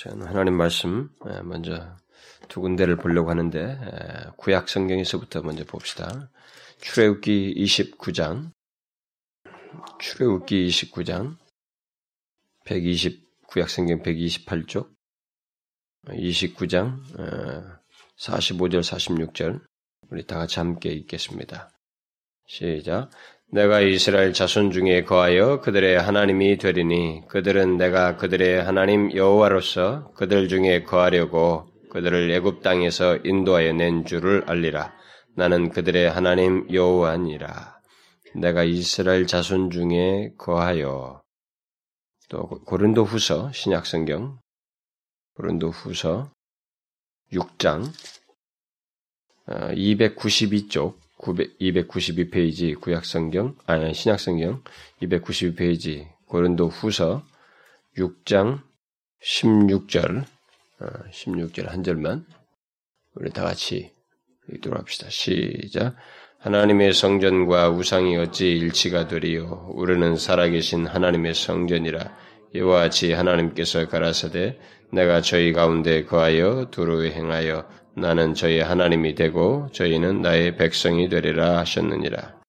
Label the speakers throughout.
Speaker 1: 저는 하나님 말씀 예, 먼저 두 군데를 보려고 하는데 예, 구약 성경에서부터 먼저 봅시다. 출애굽기 29장 출애굽기 29장 120 구약 성경 128쪽 29장 45절 46절 우리 다 같이 함께 읽겠습니다. 시작. 내가 이스라엘 자손 중에 거하여 그들의 하나님이 되리니 그들은 내가 그들의 하나님 여호와로서 그들 중에 거하려고 그들을 애굽 땅에서 인도하여 낸 줄을 알리라. 나는 그들의 하나님 여호와니라. 내가 이스라엘 자손 중에 거하여 또 고린도 후서 신약 성경 고린도 후서 6장 292쪽 어, 292페이지 구약성경, 아니, 신약성경 292페이지 고린도 후서 6장 16절, 16절 어, 한 절만 우리 다 같이 읽도록 합시다. 시작. 하나님의 성전과 우상이 어찌 일치가 되리요? 우리는 살아계신 하나님의 성전이라 이와 같이 하나님께서 가라사대 내가 저희 가운데 거하여 두루 행하여 나는 저희 하나님이 되고 저희는 나의 백성이 되리라 하셨느니라.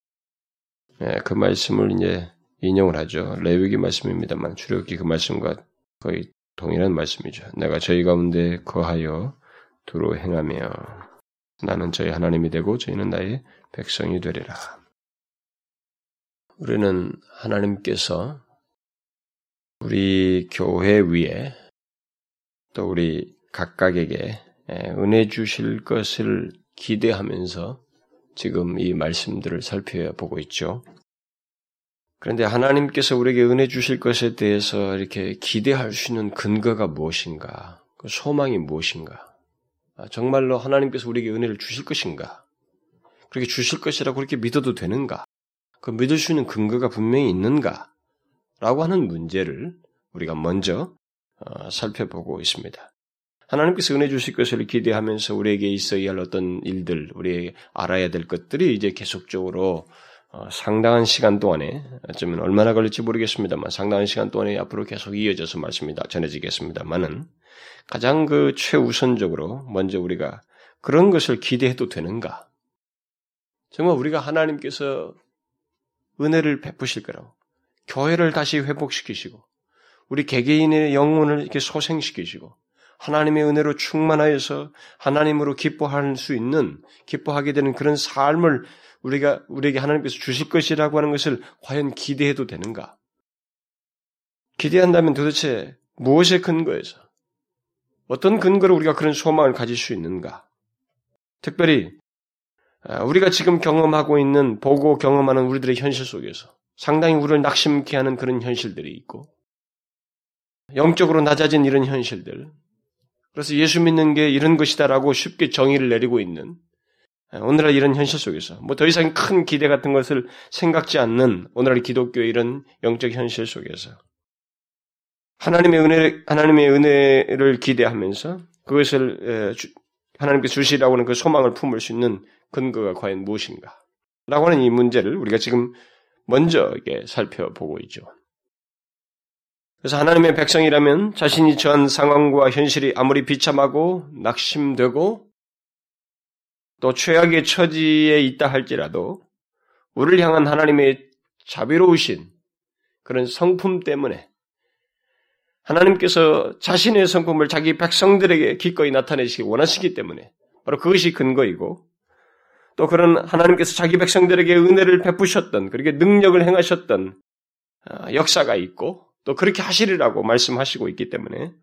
Speaker 1: 네, 그 말씀을 이제 인용을 하죠. 레위기 말씀입니다만 출애굽기 그 말씀과 거의 동일한 말씀이죠. 내가 저희 가운데 거하여 두루 행하며 나는 저희 하나님이 되고 저희는 나의 백성이 되리라. 우리는 하나님께서 우리 교회 위에 또 우리 각각에게 은혜 주실 것을 기대하면서 지금 이 말씀들을 살펴보고 있죠. 그런데 하나님께서 우리에게 은혜 주실 것에 대해서 이렇게 기대할 수 있는 근거가 무엇인가? 그 소망이 무엇인가? 아, 정말로 하나님께서 우리에게 은혜를 주실 것인가? 그렇게 주실 것이라고 그렇게 믿어도 되는가? 그 믿을 수 있는 근거가 분명히 있는가? 라고 하는 문제를 우리가 먼저 어, 살펴보고 있습니다. 하나님께서 은혜 주실 것을 기대하면서 우리에게 있어야 할 어떤 일들, 우리 알아야 될 것들이 이제 계속적으로 어, 상당한 시간 동안에, 어쩌면 얼마나 걸릴지 모르겠습니다만, 상당한 시간 동안에 앞으로 계속 이어져서 말씀이 전해지겠습니다만은, 가장 그 최우선적으로 먼저 우리가 그런 것을 기대해도 되는가? 정말 우리가 하나님께서 은혜를 베푸실 거라고, 교회를 다시 회복시키시고, 우리 개개인의 영혼을 이렇게 소생시키시고, 하나님의 은혜로 충만하여서 하나님으로 기뻐할 수 있는 기뻐하게 되는 그런 삶을 우리가 우리에게 하나님께서 주실 것이라고 하는 것을 과연 기대해도 되는가? 기대한다면 도대체 무엇의 근거에서 어떤 근거로 우리가 그런 소망을 가질 수 있는가? 특별히 아, 우리가 지금 경험하고 있는 보고 경험하는 우리들의 현실 속에서 상당히 우리를 낙심케 하는 그런 현실들이 있고 영적으로 낮아진 이런 현실들, 그래서 예수 믿는 게 이런 것이다라고 쉽게 정의를 내리고 있는 오늘날 이런 현실 속에서 뭐 더 이상 큰 기대 같은 것을 생각지 않는 오늘날 기독교 이런 영적 현실 속에서 하나님의 은혜 하나님의 은혜를 기대하면서 그것을 하나님께 주시라고 하는 그 소망을 품을 수 있는 근거가 과연 무엇인가? 라고 하는 이 문제를 우리가 지금 먼저 이게 살펴보고 있죠. 그래서 하나님의 백성이라면 자신이 처한 상황과 현실이 아무리 비참하고 낙심되고 또 최악의 처지에 있다 할지라도 우리를 향한 하나님의 자비로우신 그런 성품 때문에 하나님께서 자신의 성품을 자기 백성들에게 기꺼이 나타내시기 원하시기 때문에 바로 그것이 근거이고 또 그런 하나님께서 자기 백성들에게 은혜를 베푸셨던 그렇게 능력을 행하셨던 어, 역사가 있고 또 그렇게 하시리라고 말씀하시고 있기 때문에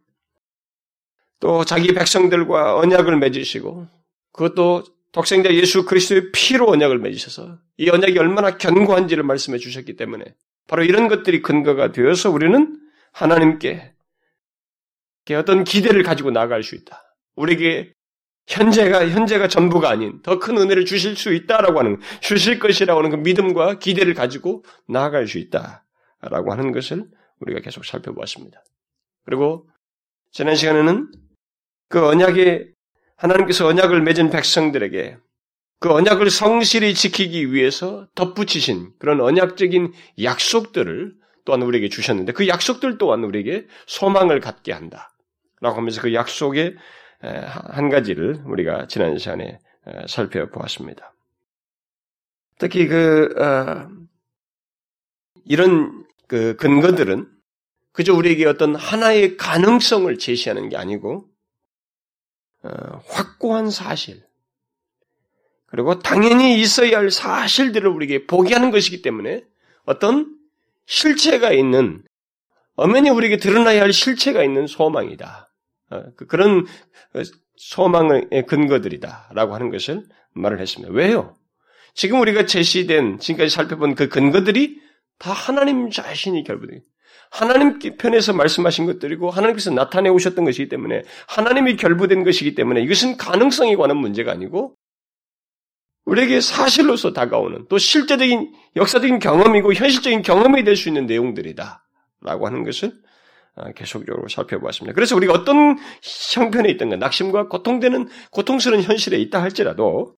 Speaker 1: 또 자기 백성들과 언약을 맺으시고 그것도 독생자 예수 그리스도의 피로 언약을 맺으셔서 이 언약이 얼마나 견고한지를 말씀해 주셨기 때문에 바로 이런 것들이 근거가 되어서 우리는 하나님께 어떤 기대를 가지고 나아갈 수 있다. 우리에게 현재가 현재가 전부가 아닌 더 큰 은혜를 주실 수 있다라고 하는 주실 것이라고 하는 그 믿음과 기대를 가지고 나아갈 수 있다라고 하는 것을 우리가 계속 살펴보았습니다. 그리고 지난 시간에는 그 언약의 하나님께서 언약을 맺은 백성들에게 그 언약을 성실히 지키기 위해서 덧붙이신 그런 언약적인 약속들을 또한 우리에게 주셨는데 그 약속들 또한 우리에게 소망을 갖게 한다. 라고 하면서 그 약속의 한 가지를 우리가 지난 시간에 살펴보았습니다. 특히 그 어, 이런 그 근거들은 그저 우리에게 어떤 하나의 가능성을 제시하는 게 아니고 어, 확고한 사실 그리고 당연히 있어야 할 사실들을 우리에게 보게 하는 것이기 때문에 어떤 실체가 있는 엄연히 우리에게 드러나야 할 실체가 있는 소망이다. 어, 그, 그런 소망의 근거들이다라고 하는 것을 말을 했습니다. 왜요? 지금 우리가 제시된 지금까지 살펴본 그 근거들이 다 하나님 자신이 결부돼. 하나님 편에서 말씀하신 것들이고 하나님께서 나타내 오셨던 것이기 때문에 하나님이 결부된 것이기 때문에 이것은 가능성에 관한 문제가 아니고 우리에게 사실로서 다가오는 또 실제적인 역사적인 경험이고 현실적인 경험이 될 수 있는 내용들이다. 라고 하는 것을 아, 계속적으로 살펴보았습니다. 그래서 우리가 어떤 형편에 있던가 낙심과 고통되는 고통스러운 현실에 있다 할지라도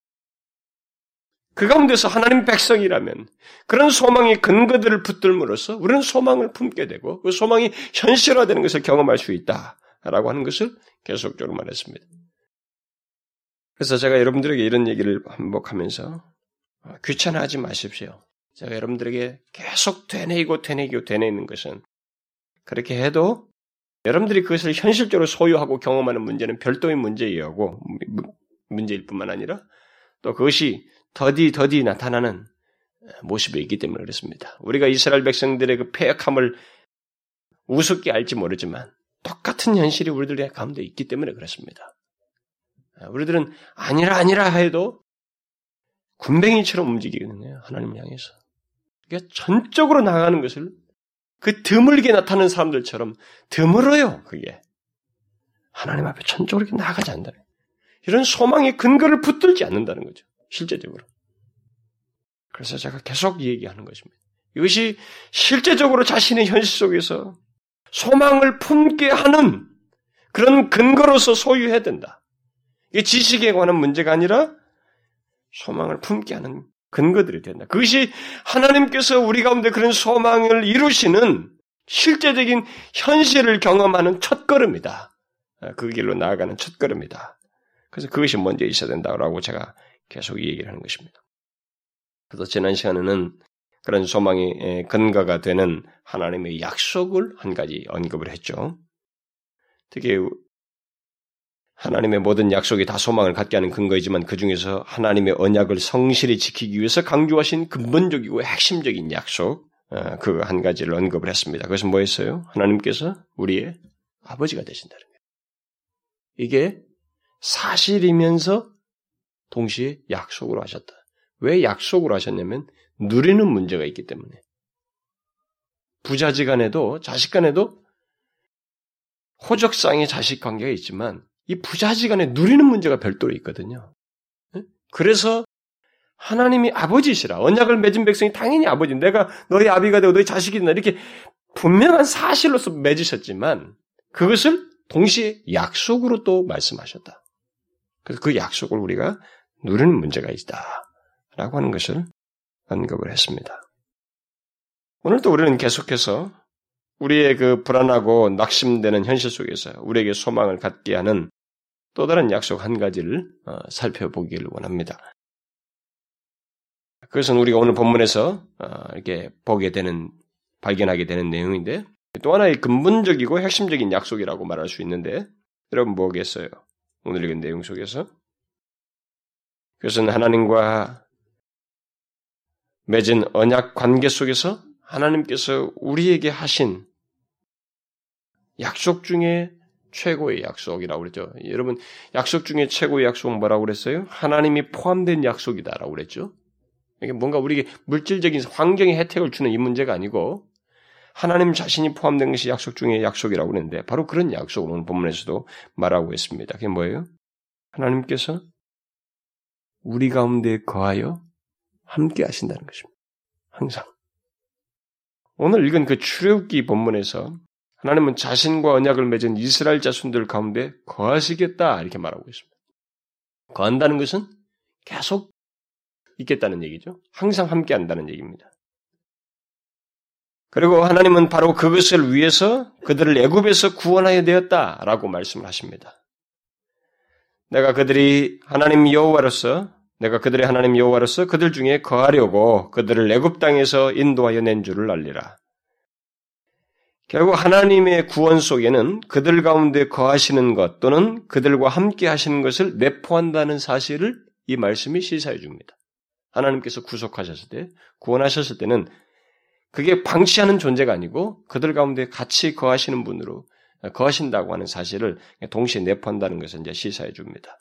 Speaker 1: 그 가운데서 하나님 백성이라면 그런 소망의 근거들을 붙들므로써 우리는 소망을 품게 되고 그 소망이 현실화되는 것을 경험할 수 있다라고 하는 것을 계속적으로 말했습니다. 그래서 제가 여러분들에게 이런 얘기를 반복하면서 어, 귀찮아하지 마십시오. 제가 여러분들에게 계속 되뇌이고 되뇌이고 되뇌이는 것은 그렇게 해도 여러분들이 그것을 현실적으로 소유하고 경험하는 문제는 별도의 문제이고 문제일 뿐만 아니라 또 그것이 더디 더디 나타나는 모습이 있기 때문에 그렇습니다. 우리가 이스라엘 백성들의 그 폐역함을 우습게 알지 모르지만 똑같은 현실이 우리들의 가운데 있기 때문에 그렇습니다. 우리들은 아니라 아니라 해도 군뱅이처럼 움직이거든요. 하나님 향해서. 그러니까 전적으로 나가는 것을 그 드물게 나타나는 사람들처럼 드물어요. 그게 하나님 앞에 전적으로 나가지 않는다. 이런 소망의 근거를 붙들지 않는다는 거죠. 실제적으로. 그래서 제가 계속 얘기하는 것입니다. 이것이 실제적으로 자신의 현실 속에서 소망을 품게 하는 그런 근거로서 소유해야 된다. 이게 지식에 관한 문제가 아니라 소망을 품게 하는 근거들이 된다. 그것이 하나님께서 우리 가운데 그런 소망을 이루시는 실제적인 현실을 경험하는 첫걸음이다. 그 길로 나아가는 첫걸음이다. 그래서 그것이 먼저 있어야 된다고 제가 계속 얘기를 하는 것입니다. 그래서 지난 시간에는 그런 소망의 근거가 되는 하나님의 약속을 한 가지 언급을 했죠. 특히 하나님의 모든 약속이 다 소망을 갖게 하는 근거이지만 그 중에서 하나님의 언약을 성실히 지키기 위해서 강조하신 근본적이고 핵심적인 약속 어, 그한 가지를 언급을 했습니다. 그것은 뭐였어요? 하나님께서 우리의 아버지가 되신다는 거예요. 이게 사실이면서 동시에 약속으로 하셨다. 왜 약속으로 하셨냐면 누리는 문제가 있기 때문에. 부자지 간에도 자식 간에도 호적상의 자식 관계가 있지만 이 부자지 간에 누리는 문제가 별도로 있거든요. 그래서 하나님이 아버지시라 언약을 맺은 백성이 당연히 아버지 내가 너희 아비가 되고 너희 자식이 된다 이렇게 분명한 사실로서 맺으셨지만 그것을 동시에 약속으로 또 말씀하셨다. 그래서 그 약속을 우리가 누리는 문제가 있다. 라고 하는 것을 언급을 했습니다. 오늘도 우리는 계속해서 우리의 그 불안하고 낙심되는 현실 속에서 우리에게 소망을 갖게 하는 또 다른 약속 한 가지를 어, 살펴보기를 원합니다. 그것은 우리가 오늘 본문에서 어, 이렇게 보게 되는 발견하게 되는 내용인데 또 하나의 근본적이고 핵심적인 약속이라고 말할 수 있는데 여러분 뭐겠어요? 오늘 읽은 내용 속에서 그것은 하나님과 맺은 언약 관계 속에서 하나님께서 우리에게 하신 약속 중에 최고의 약속이라고 그랬죠. 여러분, 약속 중에 최고의 약속은 뭐라고 그랬어요? 하나님이 포함된 약속이다라고 그랬죠. 이게 뭔가 우리에게 물질적인 환경의 혜택을 주는 이 문제가 아니고 하나님 자신이 포함된 것이 약속 중에 약속이라고 그랬는데 바로 그런 약속을 오늘 본문에서도 말하고 있습니다. 그게 뭐예요? 하나님께서 우리 가운데 거하여 함께 하신다는 것입니다. 항상. 오늘 읽은 그 출애굽기 본문에서 하나님은 자신과 언약을 맺은 이스라엘 자손들 가운데 거하시겠다 이렇게 말하고 있습니다. 거한다는 것은 계속 있겠다는 얘기죠. 항상 함께 한다는 얘기입니다. 그리고 하나님은 바로 그것을 위해서 그들을 애굽에서 구원하여 되었다라고 말씀을 하십니다. 내가 그들이 하나님 여호와로서 내가 그들의 하나님 여호와로서 그들 중에 거하려고 그들을 애굽 땅에서 인도하여 낸 줄을 알리라. 결국 하나님의 구원 속에는 그들 가운데 거하시는 것 또는 그들과 함께 하시는 것을 내포한다는 사실을 이 말씀이 시사해 줍니다. 하나님께서 구속하셨을 때, 구원하셨을 때는 그게 방치하는 존재가 아니고 그들 가운데 같이 거하시는 분으로 거하신다고 하는 사실을 동시에 내포한다는 것을 이제 시사해 줍니다.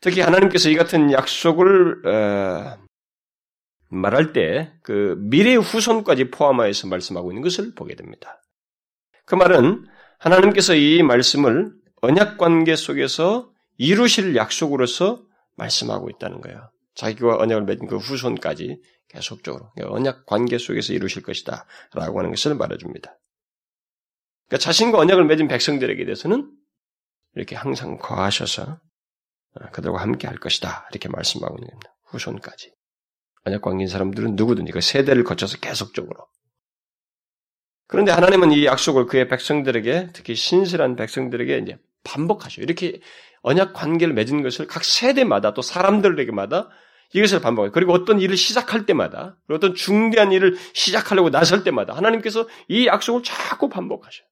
Speaker 1: 특히 하나님께서 이 같은 약속을 어, 말할 때 그 미래의 후손까지 포함하여서 말씀하고 있는 것을 보게 됩니다. 그 말은 하나님께서 이 말씀을 언약 관계 속에서 이루실 약속으로서 말씀하고 있다는 거예요. 자기와 언약을 맺은 그 후손까지 계속적으로 언약 관계 속에서 이루실 것이다 라고 하는 것을 말해줍니다. 그러니까 자신과 언약을 맺은 백성들에게 대해서는 이렇게 항상 거하셔서 그들과 함께 할 것이다 이렇게 말씀하고 있는 겁니다. 후손까지. 언약 관계인 사람들은 누구든지 그 세대를 거쳐서 계속적으로. 그런데 하나님은 이 약속을 그의 백성들에게 특히 신실한 백성들에게 이제 반복하셔. 이렇게 언약 관계를 맺은 것을 각 세대마다 또 사람들에게마다 이것을 반복해요. 그리고 어떤 일을 시작할 때마다, 어떤 중대한 일을 시작하려고 나설 때마다 하나님께서 이 약속을 자꾸 반복하셔요.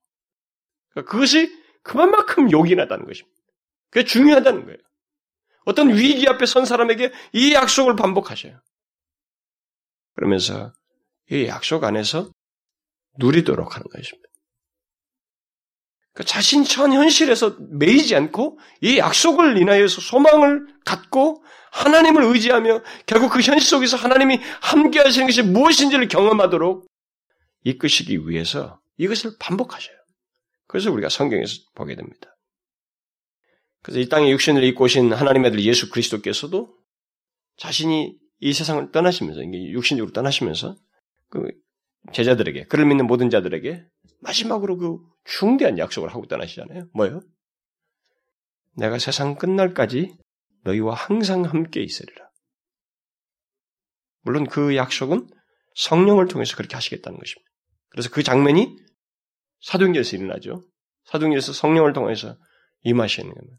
Speaker 1: 그러니까 그것이 그만큼 요긴하다는 것입니다. 그게 중요하다는 거예요. 어떤 위기 앞에 선 사람에게 이 약속을 반복하셔요. 그러면서 이 약속 안에서 누리도록 하는 것입니다. 그러니까 자신 천 현실에서 매이지 않고 이 약속을 인하여서 소망을 갖고 하나님을 의지하며 결국 그 현실 속에서 하나님이 함께 하시는 것이 무엇인지를 경험하도록 이끄시기 위해서 이것을 반복하셔요. 그래서 우리가 성경에서 보게 됩니다. 그래서 이 땅에 육신을 입고 오신 하나님의 아들 예수 그리스도께서도 자신이 이 세상을 떠나시면서, 육신적으로 떠나시면서 그 제자들에게, 그를 믿는 모든 자들에게 마지막으로 그 중대한 약속을 하고 떠나시잖아요. 뭐요? 내가 세상 끝날까지 너희와 항상 함께 있으리라. 물론 그 약속은 성령을 통해서 그렇게 하시겠다는 것입니다. 그래서 그 장면이 사도행전에서 일어나죠. 사도행전에서 성령을 통해서 임하시는 겁니다.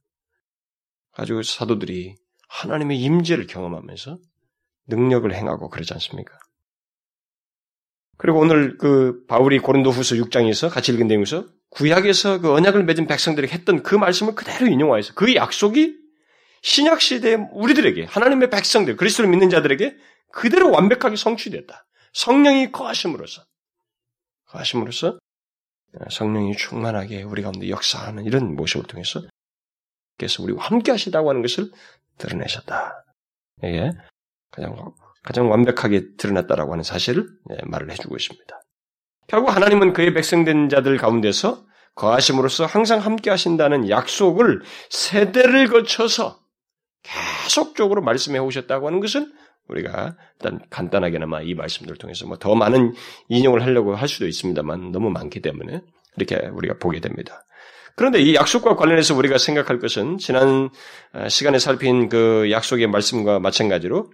Speaker 1: 가지고 사도들이 하나님의 임재를 경험하면서 능력을 행하고 그러지 않습니까? 그리고 오늘 그 바울이 고린도후서 6장에서 같이 읽은 내용에서 구약에서 그 언약을 맺은 백성들에게 했던 그 말씀을 그대로 인용하여서 그 약속이 신약 시대의 우리들에게 하나님의 백성들 그리스도를 믿는 자들에게 그대로 완벽하게 성취됐다. 성령이 거하심으로써 거하심으로써 성령이 충만하게 우리 가운데 역사하는 이런 모습을 통해서 그래서 우리와 함께 하시다고 하는 것을 드러내셨다. 이게 가장 가장 완벽하게 드러났다라고 하는 사실을 예, 말을 해주고 있습니다. 결국 하나님은 그의 백성된 자들 가운데서 거하심으로써 항상 함께 하신다는 약속을 세대를 거쳐서 계속적으로 말씀해 오셨다고 하는 것은 우리가 일단 간단하게나마 이 말씀들을 통해서 뭐 더 많은 인용을 하려고 할 수도 있습니다만 너무 많기 때문에 이렇게 우리가 보게 됩니다. 그런데 이 약속과 관련해서 우리가 생각할 것은 지난 어, 시간에 살핀 그 약속의 말씀과 마찬가지로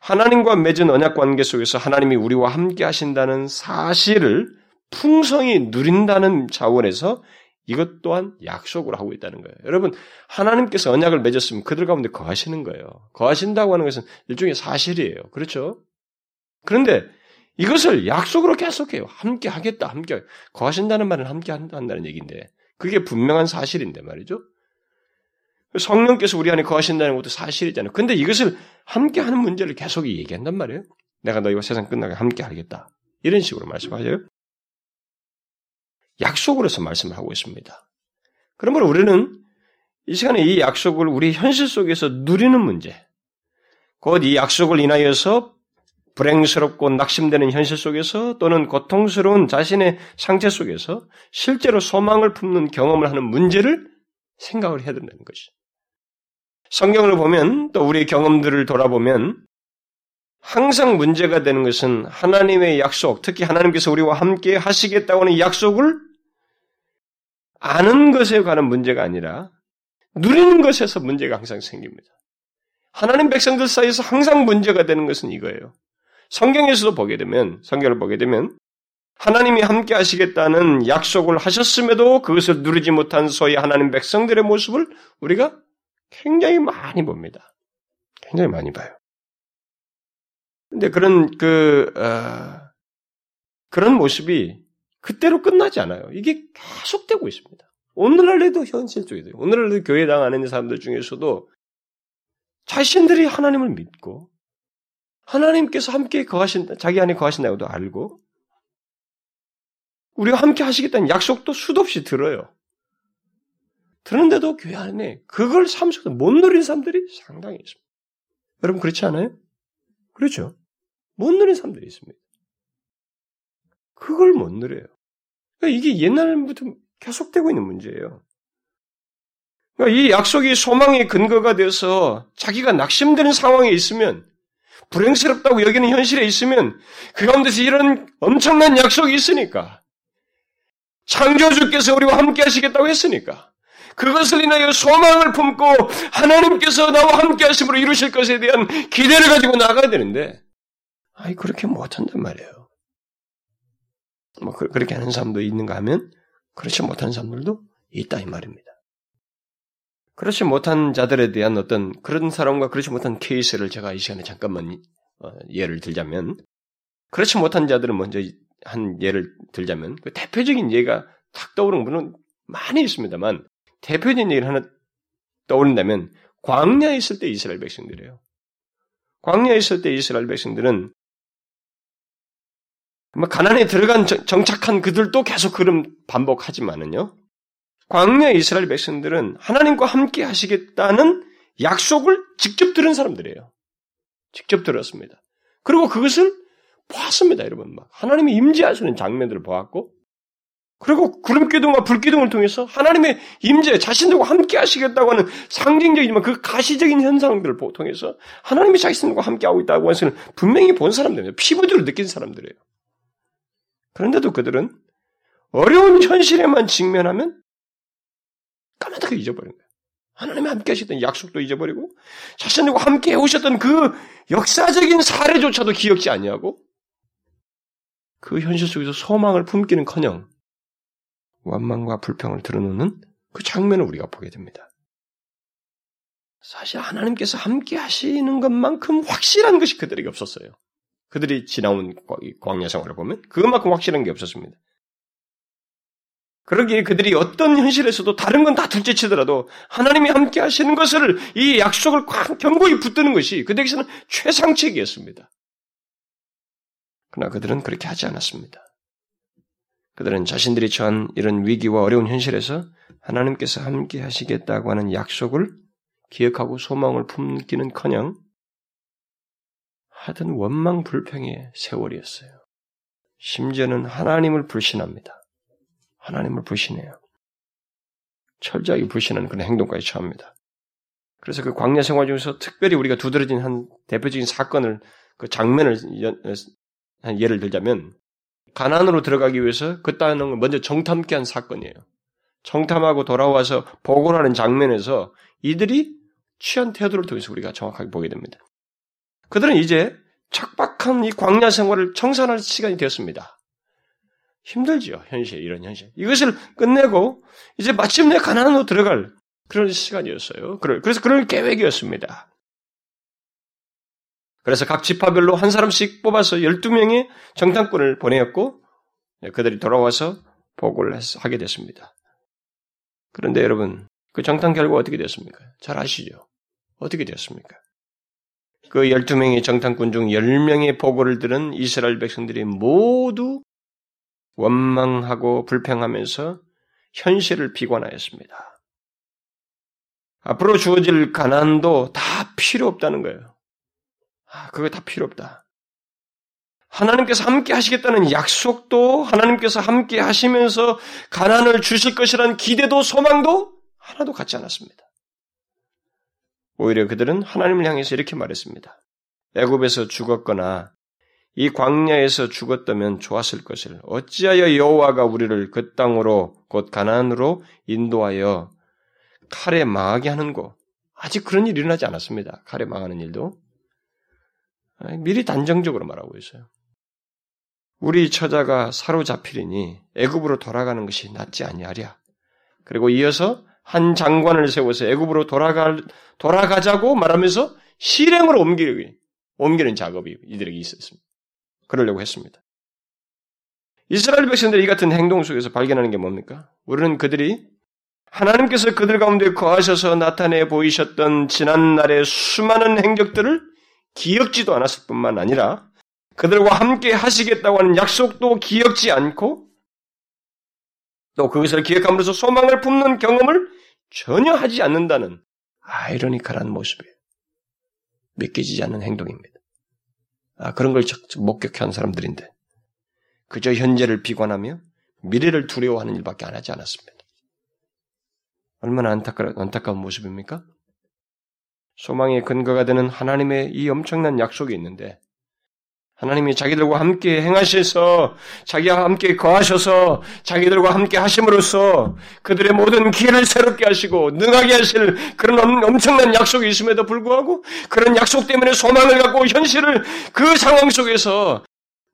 Speaker 1: 하나님과 맺은 언약 관계 속에서 하나님이 우리와 함께 하신다는 사실을 풍성히 누린다는 차원에서 이것 또한 약속으로 하고 있다는 거예요. 여러분, 하나님께서 언약을 맺었으면 그들 가운데 거하시는 거예요. 거하신다고 하는 것은 일종의 사실이에요. 그렇죠? 그런데 이것을 약속으로 계속해요. 함께 하겠다, 함께. 거하신다는 말은 함께 한다는 얘기인데, 그게 분명한 사실인데 말이죠. 성령께서 우리 안에 거하신다는 것도 사실이잖아요. 근데 이것을 함께 하는 문제를 계속 얘기한단 말이에요. 내가 너희와 세상 끝나게 함께 하겠다. 이런 식으로 말씀하죠. 약속으로서 말씀을 하고 있습니다. 그러므로 우리는 이 시간에 이 약속을 우리 현실 속에서 누리는 문제, 곧 이 약속을 인하여서 불행스럽고 낙심되는 현실 속에서 또는 고통스러운 자신의 상태 속에서 실제로 소망을 품는 경험을 하는 문제를 생각을 해야 된다는 것이. 성경을 보면 또 우리의 경험들을 돌아보면 항상 문제가 되는 것은 하나님의 약속, 특히 하나님께서 우리와 함께 하시겠다고 하는 약속을 아는 것에 관한 문제가 아니라 누리는 것에서 문제가 항상 생깁니다. 하나님 백성들 사이에서 항상 문제가 되는 것은 이거예요. 성경에서도 보게 되면, 성경을 보게 되면 하나님이 함께 하시겠다는 약속을 하셨음에도 그것을 누리지 못한 소위 하나님 백성들의 모습을 우리가 굉장히 많이 봅니다. 굉장히 많이 봐요. 근데 그런 그 어, 그런 모습이 그때로 끝나지 않아요. 이게 계속되고 있습니다. 오늘날에도 현실적이돼요. 오늘날도 교회 당하는 사람들 중에서도 자신들이 하나님을 믿고 하나님께서 함께 거하신다, 자기 안에 거하신다고도 알고 우리가 함께 하시겠다는 약속도 수도 없이 들어요. 들었는데도 교회 안에 그걸 삶 속에서 못 누리는 사람들이 상당히 있습니다. 여러분 그렇지 않아요? 그렇죠. 못 누리는 사람들이 있습니다. 그걸 못 누려요. 그러니까 이게 옛날부터 계속되고 있는 문제예요. 그러니까 이 약속이 소망의 근거가 되어서 자기가 낙심되는 상황에 있으면 불행스럽다고 여기는 현실에 있으면 그 가운데서 이런 엄청난 약속이 있으니까 창조주께서 우리와 함께 하시겠다고 했으니까 그것을 인하여 소망을 품고 하나님께서 나와 함께 하심으로 이루실 것에 대한 기대를 가지고 나가야 되는데 아이 그렇게 못한단 말이에요. 뭐 그, 그렇게 하는 사람도 있는가 하면 그렇지 못한 사람들도 있다 이 말입니다. 그렇지 못한 자들에 대한 어떤 그런 사람과 그렇지 못한 케이스를 제가 이 시간에 잠깐만 어, 예를 들자면 그렇지 못한 자들은 먼저 한 예를 들자면 그 대표적인 예가 탁 떠오르는 분은 많이 있습니다만 대표적인 예를 하나 떠오른다면 광야에 있을 때 이스라엘 백성들이에요. 광야에 있을 때 이스라엘 백성들은 가난에 들어간 정착한 그들도 계속 그런 반복하지만은요. 광야 이스라엘 백성들은 하나님과 함께 하시겠다는 약속을 직접 들은 사람들이에요. 직접 들었습니다. 그리고 그것을 보았습니다, 여러분. 막 하나님이 임재하시는 장면들을 보았고, 그리고 구름 기둥과 불 기둥을 통해서 하나님의 임재, 자신들과 함께 하시겠다고 하는 상징적이지만 그 가시적인 현상들을 통해서 하나님이 자신들과 함께 하고 있다고 하는 분명히 본 사람들이에요. 피부대로 느낀 사람들이에요. 그런데도 그들은 어려운 현실에만 직면하면 까마득하게 잊어버린 거예요. 하나님이 함께 하셨던 약속도 잊어버리고 자신들과 함께 해오셨던 그 역사적인 사례조차도 기억지 아니하고 그 현실 속에서 소망을 품기는커녕 원망과 불평을 드러놓는 그 장면을 우리가 보게 됩니다. 사실 하나님께서 함께 하시는 것만큼 확실한 것이 그들에게 없었어요. 그들이 지나온 광야 생활을 보면 그것만큼 확실한 게 없었습니다. 그러기에 그들이 어떤 현실에서도 다른 건 다 둘째치더라도 하나님이 함께 하시는 것을 이 약속을 견고히 붙드는 것이 그들에게서는 최상책이었습니다. 그러나 그들은 그렇게 하지 않았습니다. 그들은 자신들이 처한 이런 위기와 어려운 현실에서 하나님께서 함께 하시겠다고 하는 약속을 기억하고 소망을 품기는 커녕 하던 원망 불평의 세월이었어요. 심지어는 하나님을 불신합니다. 하나님을 불신해요. 철저하게 불신하는 그런 행동까지 처합니다. 그래서 그 광야 생활 중에서 특별히 우리가 두드러진 한 대표적인 사건을 그 장면을 한 예를 들자면 가난으로 들어가기 위해서 그 땅을 먼저 정탐케 한 사건이에요. 정탐하고 돌아와서 보고를 하는 장면에서 이들이 취한 태도를 통해서 우리가 정확하게 보게 됩니다. 그들은 이제 척박한 이 광야 생활을 청산할 시간이 되었습니다. 힘들지요, 현실, 이런 현실. 이것을 끝내고, 이제 마침내 가난으로 들어갈 그런 시간이었어요. 그래서 그런 계획이었습니다. 그래서 각 지파별로 한 사람씩 뽑아서 12명의 정탐꾼을 보내었고, 그들이 돌아와서 보고를 하게 됐습니다. 그런데 여러분, 그 정탐 결과 어떻게 됐습니까? 잘 아시죠? 어떻게 되었습니까? 그 12명의 정탐꾼 중 10명의 보고를 들은 이스라엘 백성들이 모두 원망하고 불평하면서 현실을 비관하였습니다. 앞으로 주어질 가난도 다 필요 없다는 거예요. 아, 그거 다 필요 없다. 하나님께서 함께 하시겠다는 약속도 하나님께서 함께 하시면서 가난을 주실 것이라는 기대도 소망도 하나도 갖지 않았습니다. 오히려 그들은 하나님을 향해서 이렇게 말했습니다. 애굽에서 죽었거나 이 광야에서 죽었다면 좋았을 것을 어찌하여 여호와가 우리를 그 땅으로 곧 가나안으로 인도하여 칼에 망하게 하는고 아직 그런 일이 일어나지 않았습니다. 칼에 망하는 일도 미리 단정적으로 말하고 있어요. 우리 처자가 사로잡히리니 애굽으로 돌아가는 것이 낫지 아니하랴. 그리고 이어서 한 장관을 세워서 애굽으로 돌아가 돌아가자고 말하면서 실행으로 옮기기 옮기는 작업이 이들에게 있었습니다. 그러려고 했습니다. 이스라엘 백성들이 이 같은 행동 속에서 발견하는 게 뭡니까? 우리는 그들이 하나님께서 그들 가운데 거하셔서 나타내 보이셨던 지난날의 수많은 행적들을 기억지도 않았을 뿐만 아니라 그들과 함께 하시겠다고 하는 약속도 기억지 않고 또 그것을 기억함으로써 소망을 품는 경험을 전혀 하지 않는다는 아이러니컬한 모습이에요. 믿기지 않는 행동입니다. 아, 그런 걸 목격한 사람들인데 그저 현재를 비관하며 미래를 두려워하는 일밖에 안 하지 않았습니다. 얼마나 안타까, 안타까운 모습입니까? 소망의 근거가 되는 하나님의 이 엄청난 약속이 있는데 하나님이 자기들과 함께 행하셔서 자기와 함께 거하셔서 자기들과 함께 하심으로써 그들의 모든 기회를 새롭게 하시고 능하게 하실 그런 엄청난 약속이 있음에도 불구하고 그런 약속 때문에 소망을 갖고 현실을 그 상황 속에서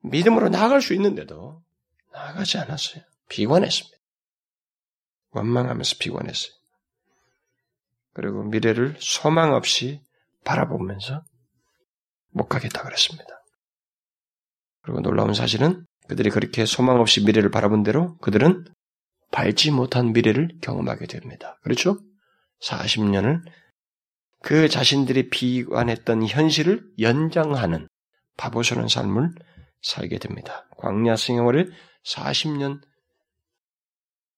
Speaker 1: 믿음으로 나아갈 수 있는데도 나아가지 않았어요. 비관했습니다. 원망하면서 비관했어요. 그리고 미래를 소망 없이 바라보면서 못 가겠다 그랬습니다. 그리고 놀라운 사실은 그들이 그렇게 소망 없이 미래를 바라본 대로 그들은 밟지 못한 미래를 경험하게 됩니다. 그렇죠? 40년을 그 자신들이 비관했던 현실을 연장하는 바보스러운 삶을 살게 됩니다. 광야 생활을 40년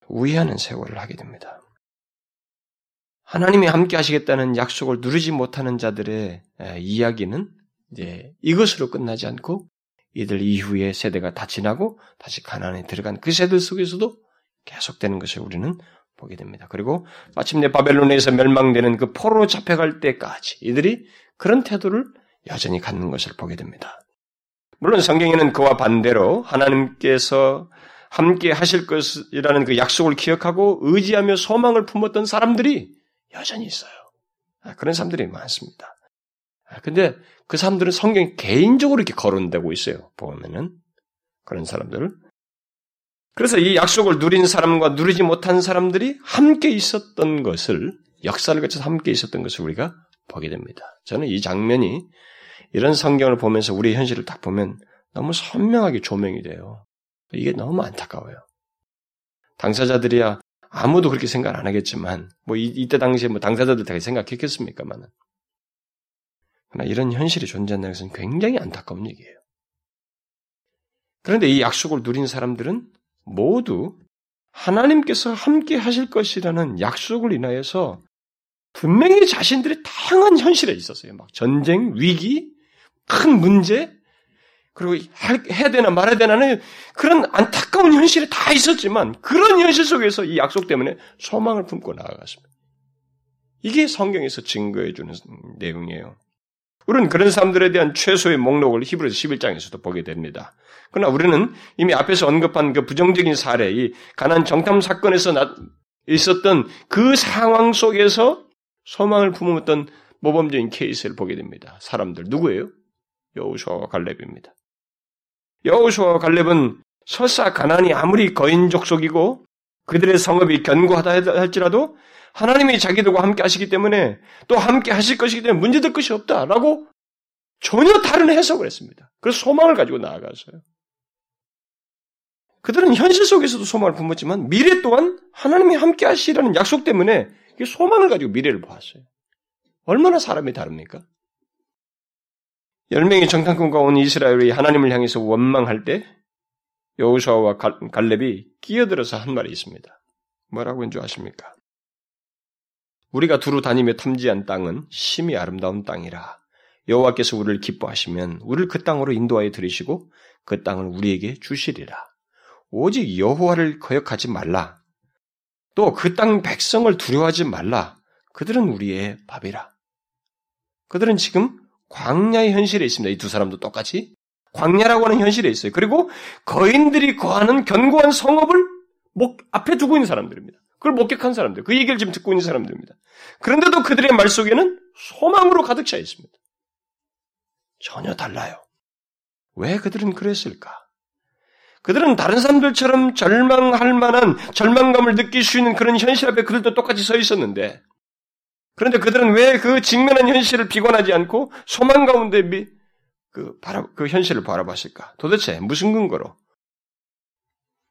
Speaker 1: 우회하는 세월을 하게 됩니다. 하나님이 함께 하시겠다는 약속을 누리지 못하는 자들의 이야기는 이제 이것으로 끝나지 않고 이들 이후의 세대가 다 지나고 다시 가난에 들어간 그 세대 속에서도 계속되는 것을 우리는 보게 됩니다. 그리고 마침내 바벨론에서 멸망되는 그 포로 잡혀갈 때까지 이들이 그런 태도를 여전히 갖는 것을 보게 됩니다. 물론 성경에는 그와 반대로 하나님께서 함께 하실 것이라는 그 약속을 기억하고 의지하며 소망을 품었던 사람들이 여전히 있어요. 아, 그런 사람들이 많습니다. 아, 근데 그 사람들은 성경이 개인적으로 이렇게 거론되고 있어요. 보면은. 그런 사람들을. 그래서 이 약속을 누린 사람과 누리지 못한 사람들이 함께 있었던 것을, 역사를 거쳐서 함께 있었던 것을 우리가 보게 됩니다. 저는 이 장면이 이런 성경을 보면서 우리의 현실을 딱 보면 너무 선명하게 조명이 돼요. 이게 너무 안타까워요. 당사자들이야 아무도 그렇게 생각 안 하겠지만, 뭐 이, 때 당시에 뭐 당사자들 다 생각했겠습니까만은. 이런 현실이 존재한다는 것은 굉장히 안타까운 얘기예요. 그런데 이 약속을 누린 사람들은 모두 하나님께서 함께 하실 것이라는 약속을 인하여서 분명히 자신들의 다양한 현실에 있었어요. 막 전쟁, 위기, 큰 문제, 그리고 해야 되나 말아야 되나는 그런 안타까운 현실이 다 있었지만 그런 현실 속에서 이 약속 때문에 소망을 품고 나아갔습니다. 이게 성경에서 증거해 주는 내용이에요. 우리는 그런 사람들에 대한 최소의 목록을 히브리서 11장에서도 보게 됩니다. 그러나 우리는 이미 앞에서 언급한 그 부정적인 사례, 이 가난 정탐 사건에서 있었던 그 상황 속에서 소망을 품었던 모범적인 케이스를 보게 됩니다. 사람들 누구예요? 여우수아와 갈렙입니다. 여우수아와 갈렙은 설사 가난이 아무리 거인 족속이고 그들의 성업이 견고하다 할지라도 하나님이 자기들과 함께 하시기 때문에 또 함께 하실 것이기 때문에 문제될 것이 없다라고 전혀 다른 해석을 했습니다. 그래서 소망을 가지고 나아갔어요. 그들은 현실 속에서도 소망을 품었지만 미래 또한 하나님이 함께 하시라는 약속 때문에 소망을 가지고 미래를 보았어요. 얼마나 사람이 다릅니까? 열 명의 정탐꾼과 온 이스라엘이 하나님을 향해서 원망할 때 여우수아와 갈렙이 끼어들어서 한 말이 있습니다. 뭐라고 한 줄 아십니까? 우리가 두루 다니며 탐지한 땅은 심히 아름다운 땅이라. 여호와께서 우리를 기뻐하시면 우리를 그 땅으로 인도하여 들이시고 그 땅을 우리에게 주시리라. 오직 여호와를 거역하지 말라. 또 그 땅 백성을 두려워하지 말라. 그들은 우리의 밥이라. 그들은 지금 광야의 현실에 있습니다. 이 두 사람도 똑같이 광야라고 하는 현실에 있어요. 그리고 거인들이 거하는 견고한 성읍을 목 앞에 두고 있는 사람들입니다. 그걸 목격한 사람들, 그 얘기를 지금 듣고 있는 사람들입니다. 그런데도 그들의 말 속에는 소망으로 가득 차 있습니다. 전혀 달라요. 왜 그들은 그랬을까? 그들은 다른 사람들처럼 절망할 만한 절망감을 느낄 수 있는 그런 현실 앞에 그들도 똑같이 서 있었는데 그런데 그들은 왜 그 직면한 현실을 비관하지 않고 소망 가운데 미, 그, 바라, 그 현실을 바라봤을까? 도대체 무슨 근거로?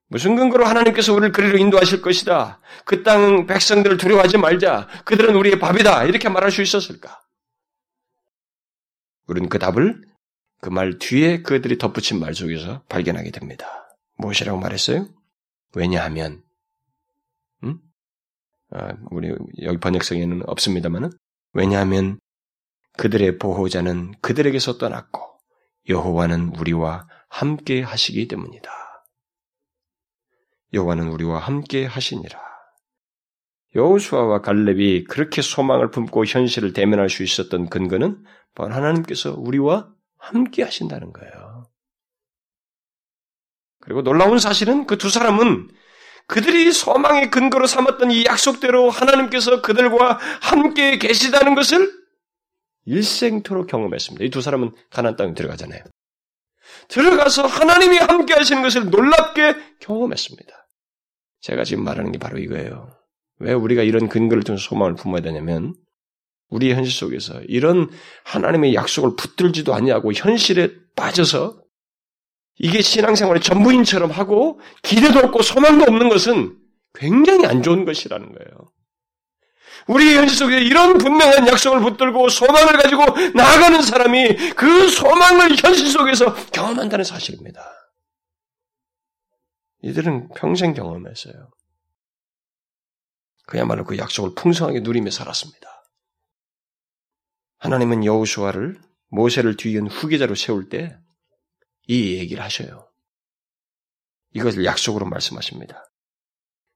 Speaker 1: 무슨 근거로 하나님께서 우리를 그리로 인도하실 것이다. 그 땅 백성들을 두려워하지 말자. 그들은 우리의 밥이다. 이렇게 말할 수 있었을까? 우리는 그 답을 그 말 뒤에 그들이 덧붙인 말 속에서 발견하게 됩니다. 무엇이라고 말했어요? 왜냐하면, 음? 아, 우리 여기 번역성에는 없습니다만은 왜냐하면 그들의 보호자는 그들에게서 떠났고 여호와는 우리와 함께 하시기 때문이다. 여호와는 우리와 함께 하시니라. 여호수아와 갈렙이 그렇게 소망을 품고 현실을 대면할 수 있었던 근거는 바로 하나님께서 우리와 함께 하신다는 거예요. 그리고 놀라운 사실은 그 두 사람은 그들이 소망의 근거로 삼았던 이 약속대로 하나님께서 그들과 함께 계시다는 것을 일생토록 경험했습니다. 이 두 사람은 가나안 땅에 들어가잖아요. 들어가서 하나님이 함께 하시는 것을 놀랍게 경험했습니다. 제가 지금 말하는 게 바로 이거예요. 왜 우리가 이런 근거를 둔 소망을 품어야 되냐면 우리의 현실 속에서 이런 하나님의 약속을 붙들지도 아니하고 현실에 빠져서 이게 신앙생활의 전부인처럼 하고 기대도 없고 소망도 없는 것은 굉장히 안 좋은 것이라는 거예요. 우리 현실 속에 이런 분명한 약속을 붙들고 소망을 가지고 나아가는 사람이 그 소망을 현실 속에서 경험한다는 사실입니다. 이들은 평생 경험했어요. 그야말로 그 약속을 풍성하게 누리며 살았습니다. 하나님은 여우수아를 모세를 뒤이은 후계자로 세울 때 이 얘기를 하셔요. 이것을 약속으로 말씀하십니다.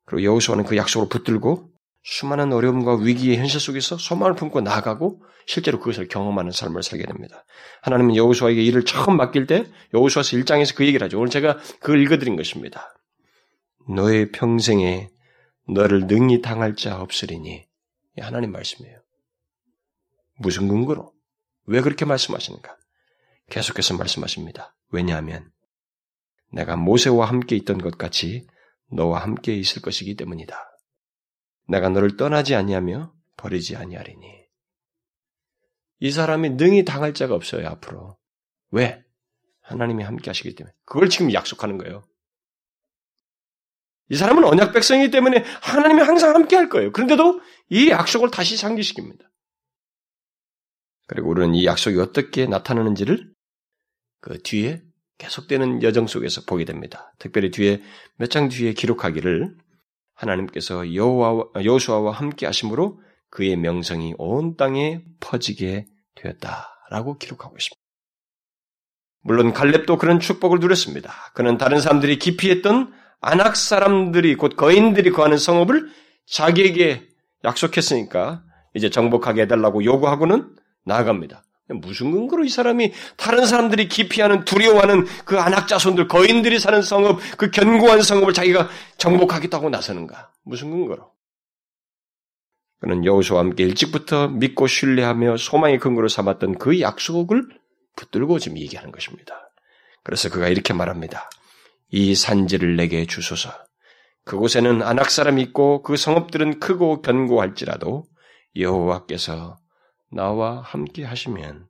Speaker 1: 그리고 여우수아는 그 약속을 붙들고 수많은 어려움과 위기의 현실 속에서 소망을 품고 나아가고 실제로 그것을 경험하는 삶을 살게 됩니다. 하나님은 여우수아에게 일을 처음 맡길 때 여우수아서 1장에서 그 얘기를 하죠. 오늘 제가 그걸 읽어드린 것입니다. 너의 평생에 너를 능히 당할 자 없으리니 하나님 말씀이에요. 무슨 근거로? 왜 그렇게 말씀하시는가? 계속해서 말씀하십니다. 왜냐하면 내가 모세와 함께 있던 것 같이 너와 함께 있을 것이기 때문이다. 내가 너를 떠나지 아니하며 버리지 아니하리니. 이 사람이 능히 당할 자가 없어요, 앞으로. 왜? 하나님이 함께 하시기 때문에. 그걸 지금 약속하는 거예요. 이 사람은 언약 백성이기 때문에 하나님이 항상 함께 할 거예요. 그런데도 이 약속을 다시 상기시킵니다. 그리고 우리는 이 약속이 어떻게 나타나는지를 그 뒤에 계속되는 여정 속에서 보게 됩니다. 특별히 뒤에 몇 장 뒤에 기록하기를 하나님께서 여호수아와 함께 하심으로 그의 명성이 온 땅에 퍼지게 되었다라고 기록하고 있습니다. 물론 갈렙도 그런 축복을 누렸습니다. 그는 다른 사람들이 기피했던 안악 사람들이 곧 거인들이 거하는 성읍을 자기에게 약속했으니까 이제 정복하게 해달라고 요구하고는 나아갑니다. 무슨 근거로 이 사람이 다른 사람들이 기피하는 두려워하는 그 안악자손들 거인들이 사는 성읍 그 견고한 성읍을 자기가 정복하겠다고 나서는가? 무슨 근거로? 그는 여호수와 함께 일찍부터 믿고 신뢰하며 소망의 근거로 삼았던 그 약속을 붙들고 지금 얘기하는 것입니다. 그래서 그가 이렇게 말합니다. 이 산지를 내게 주소서. 그곳에는 안악 사람이 있고 그 성읍들은 크고 견고할지라도 여호와께서 나와 함께 하시면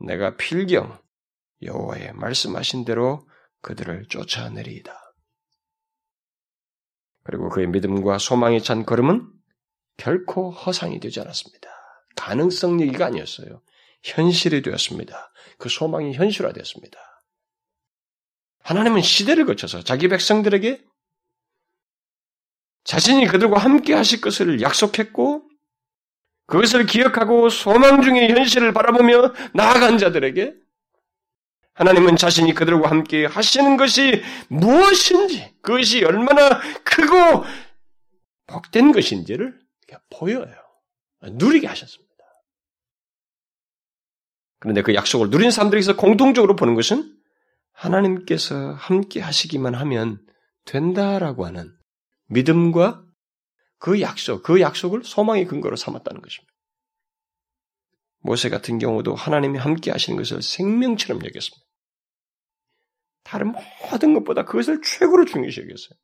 Speaker 1: 내가 필경 여호와의 말씀하신 대로 그들을 쫓아내리이다. 그리고 그의 믿음과 소망에 찬 걸음은 결코 허상이 되지 않았습니다. 가능성 얘기가 아니었어요. 현실이 되었습니다. 그 소망이 현실화되었습니다. 하나님은 시대를 거쳐서 자기 백성들에게 자신이 그들과 함께 하실 것을 약속했고 그것을 기억하고 소망 중의 현실을 바라보며 나아간 자들에게 하나님은 자신이 그들과 함께 하시는 것이 무엇인지, 그것이 얼마나 크고 복된 것인지를 보여요. 누리게 하셨습니다. 그런데 그 약속을 누린 사람들에게서 공통적으로 보는 것은 하나님께서 함께 하시기만 하면 된다라고 하는 믿음과 그 약속, 그 약속을 소망의 근거로 삼았다는 것입니다. 모세 같은 경우도 하나님이 함께 하시는 것을 생명처럼 여겼습니다. 다른 모든 것보다 그것을 최고로 중요시 여겼어요.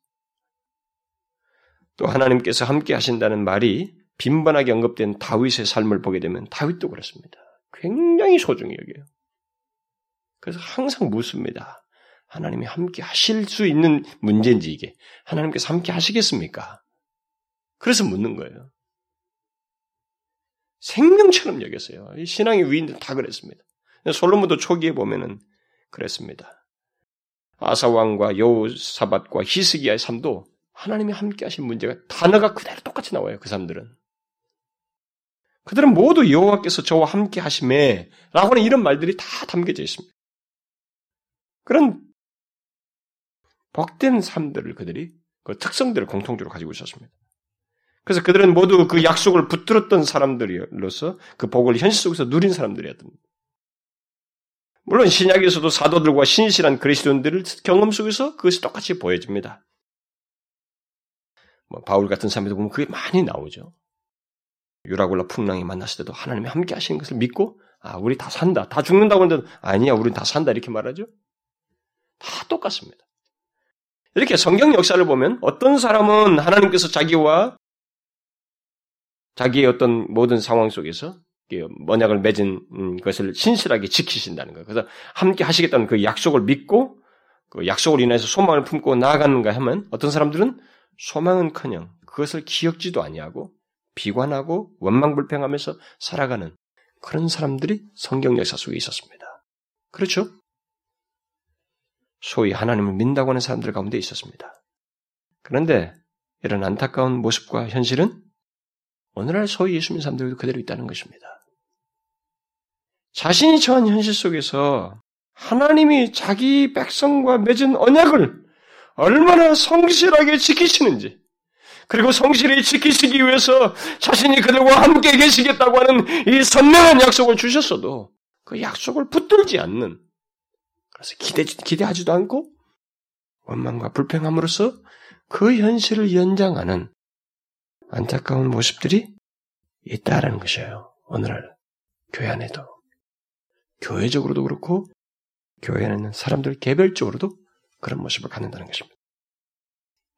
Speaker 1: 또 하나님께서 함께 하신다는 말이 빈번하게 언급된 다윗의 삶을 보게 되면 다윗도 그렇습니다. 굉장히 소중히 여겨요. 그래서 항상 묻습니다. 하나님이 함께 하실 수 있는 문제인지 이게 하나님께서 함께 하시겠습니까? 그래서 묻는 거예요. 생명처럼 여겼어요. 이 신앙의 위인들 다 그랬습니다. 솔로몬도 초기에 보면은 그랬습니다. 아사 왕과 여우사밧과 히스기야의 삶도 하나님이 함께 하신 문제가 단어가 그대로 똑같이 나와요. 그 사람들은. 그들은 모두 여호와께서 저와 함께 하심에 라고 하는 이런 말들이 다 담겨져 있습니다. 그런 복된 삶들을 그들이 그 특성들을 공통적으로 가지고 있었습니다. 그래서 그들은 모두 그 약속을 붙들었던 사람들로서 그 복을 현실 속에서 누린 사람들이었던 물론 신약에서도 사도들과 신실한 그리스도인들을 경험 속에서 그것이 똑같이 보여집니다. 뭐 바울 같은 사람들 보면 그게 많이 나오죠. 유라굴라 풍랑이 만났을 때도 하나님이 함께 하시는 것을 믿고 아 우리 다 산다 다 죽는다고 하는데 아니야 우리 다 산다 이렇게 말하죠. 다 똑같습니다. 이렇게 성경 역사를 보면 어떤 사람은 하나님께서 자기와 자기의 어떤 모든 상황 속에서 언약을 맺은 것을 신실하게 지키신다는 거예요. 그래서 함께 하시겠다는 그 약속을 믿고 그 약속을 인해서 소망을 품고 나아가는가 하면 어떤 사람들은 소망은커녕 그것을 기억지도 아니하고 비관하고 원망불평하면서 살아가는 그런 사람들이 성경 역사 속에 있었습니다. 그렇죠? 소위 하나님을 믿는다고 하는 사람들 가운데 있었습니다. 그런데 이런 안타까운 모습과 현실은 오늘날 소위 예수 믿는 사람들도 그대로 있다는 것입니다. 자신이 처한 현실 속에서 하나님이 자기 백성과 맺은 언약을 얼마나 성실하게 지키시는지, 그리고 성실히 지키시기 위해서 자신이 그들과 함께 계시겠다고 하는 이 선명한 약속을 주셨어도 그 약속을 붙들지 않는, 그래서 기대, 기대하지도 않고 원망과 불평함으로써 그 현실을 연장하는 안타까운 모습들이 있다라는 것이에요. 오늘날 교회 안에도. 교회적으로도 그렇고, 교회 안에 있는 사람들 개별적으로도 그런 모습을 갖는다는 것입니다.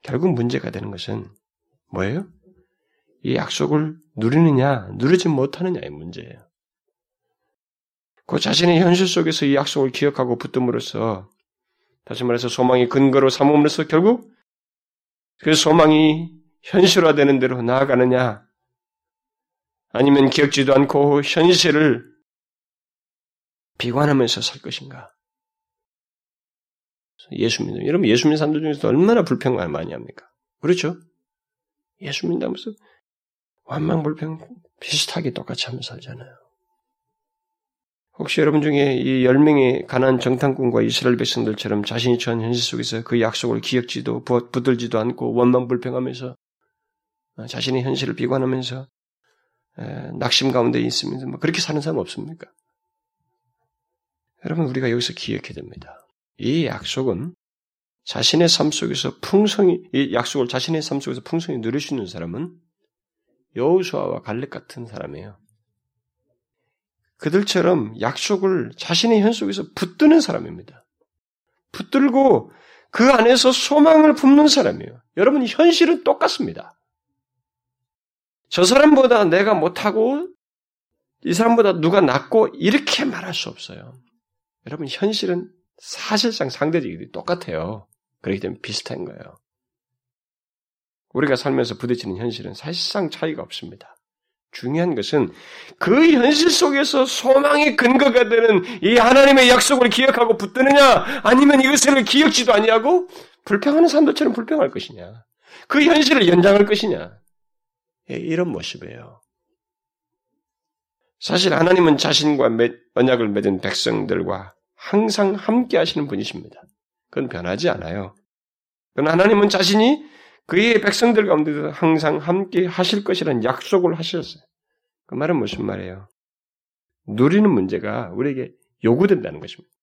Speaker 1: 결국 문제가 되는 것은 뭐예요? 이 약속을 누리느냐, 누리지 못하느냐의 문제예요. 그 자신의 현실 속에서 이 약속을 기억하고 붙듦으로써 다시 말해서 소망의 근거로 삼음으로써 결국 그 소망이 현실화되는 대로 나아가느냐 아니면 기억지도 않고 현실을 비관하면서 살 것인가 예수 믿는 여러분 예수 믿는 사람들 중에서 얼마나 불평을 많이 합니까? 그렇죠? 예수 믿다면서 완망 불평 비슷하게 똑같이 하면서 살잖아요. 혹시 여러분 중에 이 열명의 가난 정탐꾼과 이스라엘 백성들처럼 자신이 처한 현실 속에서 그 약속을 기억지도 붙들지도 않고 원망불평하면서 자신의 현실을 비관하면서 낙심 가운데 있으면서 뭐 그렇게 사는 사람 없습니까? 여러분 우리가 여기서 기억해야 됩니다. 이 약속은 자신의 삶 속에서 풍성히 이 약속을 자신의 삶 속에서 풍성히 누릴 수 있는 사람은 여우수아와 갈렙 같은 사람이에요. 그들처럼 약속을 자신의 현 속에서 붙드는 사람입니다. 붙들고 그 안에서 소망을 품는 사람이에요. 여러분 현실은 똑같습니다. 저 사람보다 내가 못하고 이 사람보다 누가 낫고 이렇게 말할 수 없어요. 여러분 현실은 사실상 상대적이 똑같아요. 그렇기 때문에 비슷한 거예요. 우리가 살면서 부딪히는 현실은 사실상 차이가 없습니다. 중요한 것은 그 현실 속에서 소망의 근거가 되는 이 하나님의 약속을 기억하고 붙드느냐, 아니면 이것을 기억지도 아니하고 불평하는 사람들처럼 불평할 것이냐, 그 현실을 연장할 것이냐, 예, 이런 모습이에요. 사실 하나님은 자신과 언약을 맺은 백성들과 항상 함께 하시는 분이십니다. 그건 변하지 않아요. 그러나 하나님은 자신이 그의 백성들 가운데서 항상 함께 하실 것이라는 약속을 하셨어요. 그 말은 무슨 말이에요? 누리는 문제가 우리에게 요구된다는 것입니다.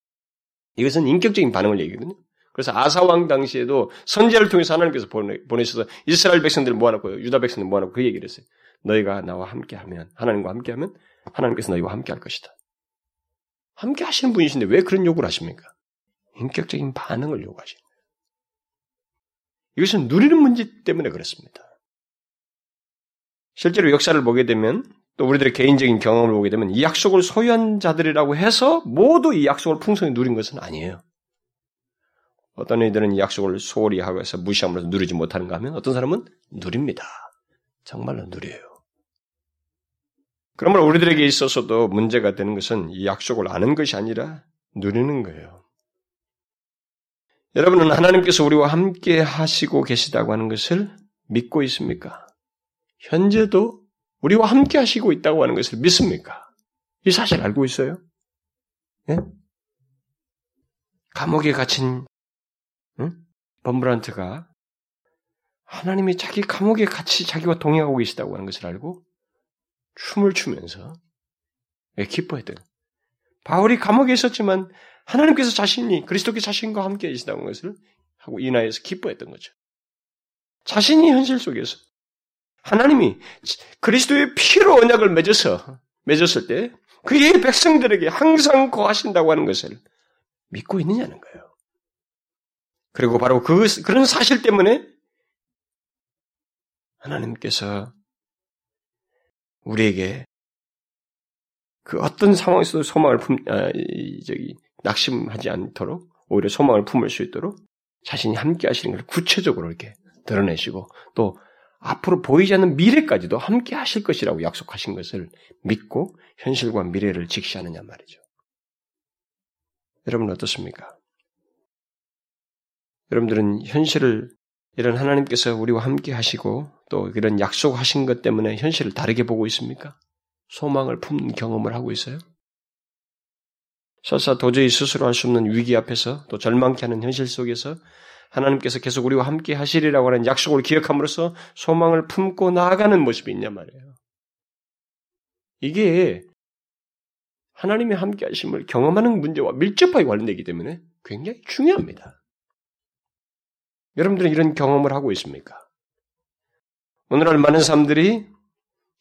Speaker 1: 이것은 인격적인 반응을 얘기거든요. 그래서 아사왕 당시에도 선제를 통해서 하나님께서 보내셔서 이스라엘 백성들을 모아놓고 유다 백성들을 모아놓고 그 얘기를 했어요. 너희가 나와 함께하면 하나님과 함께하면 하나님께서 너희와 함께할 것이다. 함께 하시는 분이신데 왜 그런 요구를 하십니까? 인격적인 반응을 요구하십니다. 이것은 누리는 문제 때문에 그렇습니다. 실제로 역사를 보게 되면 또 우리들의 개인적인 경험을 보게 되면 이 약속을 소유한 자들이라고 해서 모두 이 약속을 풍성히 누린 것은 아니에요. 어떤 이들은 이 약속을 소홀히 하고 해서 무시함으로써 누리지 못하는가 하면 어떤 사람은 누립니다. 정말로 누려요. 그러므로 우리들에게 있어서도 문제가 되는 것은 이 약속을 아는 것이 아니라 누리는 거예요. 여러분은 하나님께서 우리와 함께 하시고 계시다고 하는 것을 믿고 있습니까? 현재도 우리와 함께 하시고 있다고 하는 것을 믿습니까? 이 사실 알고 있어요? 예? 감옥에 갇힌 응? 범브란트가 하나님이 자기 감옥에 같이 자기와 동행하고 계시다고 하는 것을 알고 춤을 추면서 기뻐했던. 바울이 감옥에 있었지만 하나님께서 자신이 그리스도께 자신과 함께 계시다는 것을 하고 인하여서 기뻐했던 거죠. 자신이 현실 속에서 하나님이 그리스도의 피로 언약을 맺어서 맺었을 때 그의 백성들에게 항상 거하신다고 하는 것을 믿고 있느냐는 거예요. 그리고 바로 그 그런 사실 때문에 하나님께서 우리에게 그 어떤 상황에서도 소망을 품, 아, 저기, 낙심하지 않도록 오히려 소망을 품을 수 있도록 자신이 함께 하시는 걸 구체적으로 이렇게 드러내시고 또 앞으로 보이지 않는 미래까지도 함께 하실 것이라고 약속하신 것을 믿고 현실과 미래를 직시하느냐 말이죠. 여러분 어떻습니까? 여러분들은 현실을 이런 하나님께서 우리와 함께 하시고 또 이런 약속하신 것 때문에 현실을 다르게 보고 있습니까? 소망을 품는 경험을 하고 있어요? 설사 도저히 스스로 할 수 없는 위기 앞에서 또 절망케 하는 현실 속에서 하나님께서 계속 우리와 함께 하시리라고 하는 약속을 기억함으로써 소망을 품고 나아가는 모습이 있냐 말이에요. 이게 하나님의 함께 하심을 경험하는 문제와 밀접하게 관련되기 때문에 굉장히 중요합니다. 여러분들은 이런 경험을 하고 있습니까? 오늘날 많은 사람들이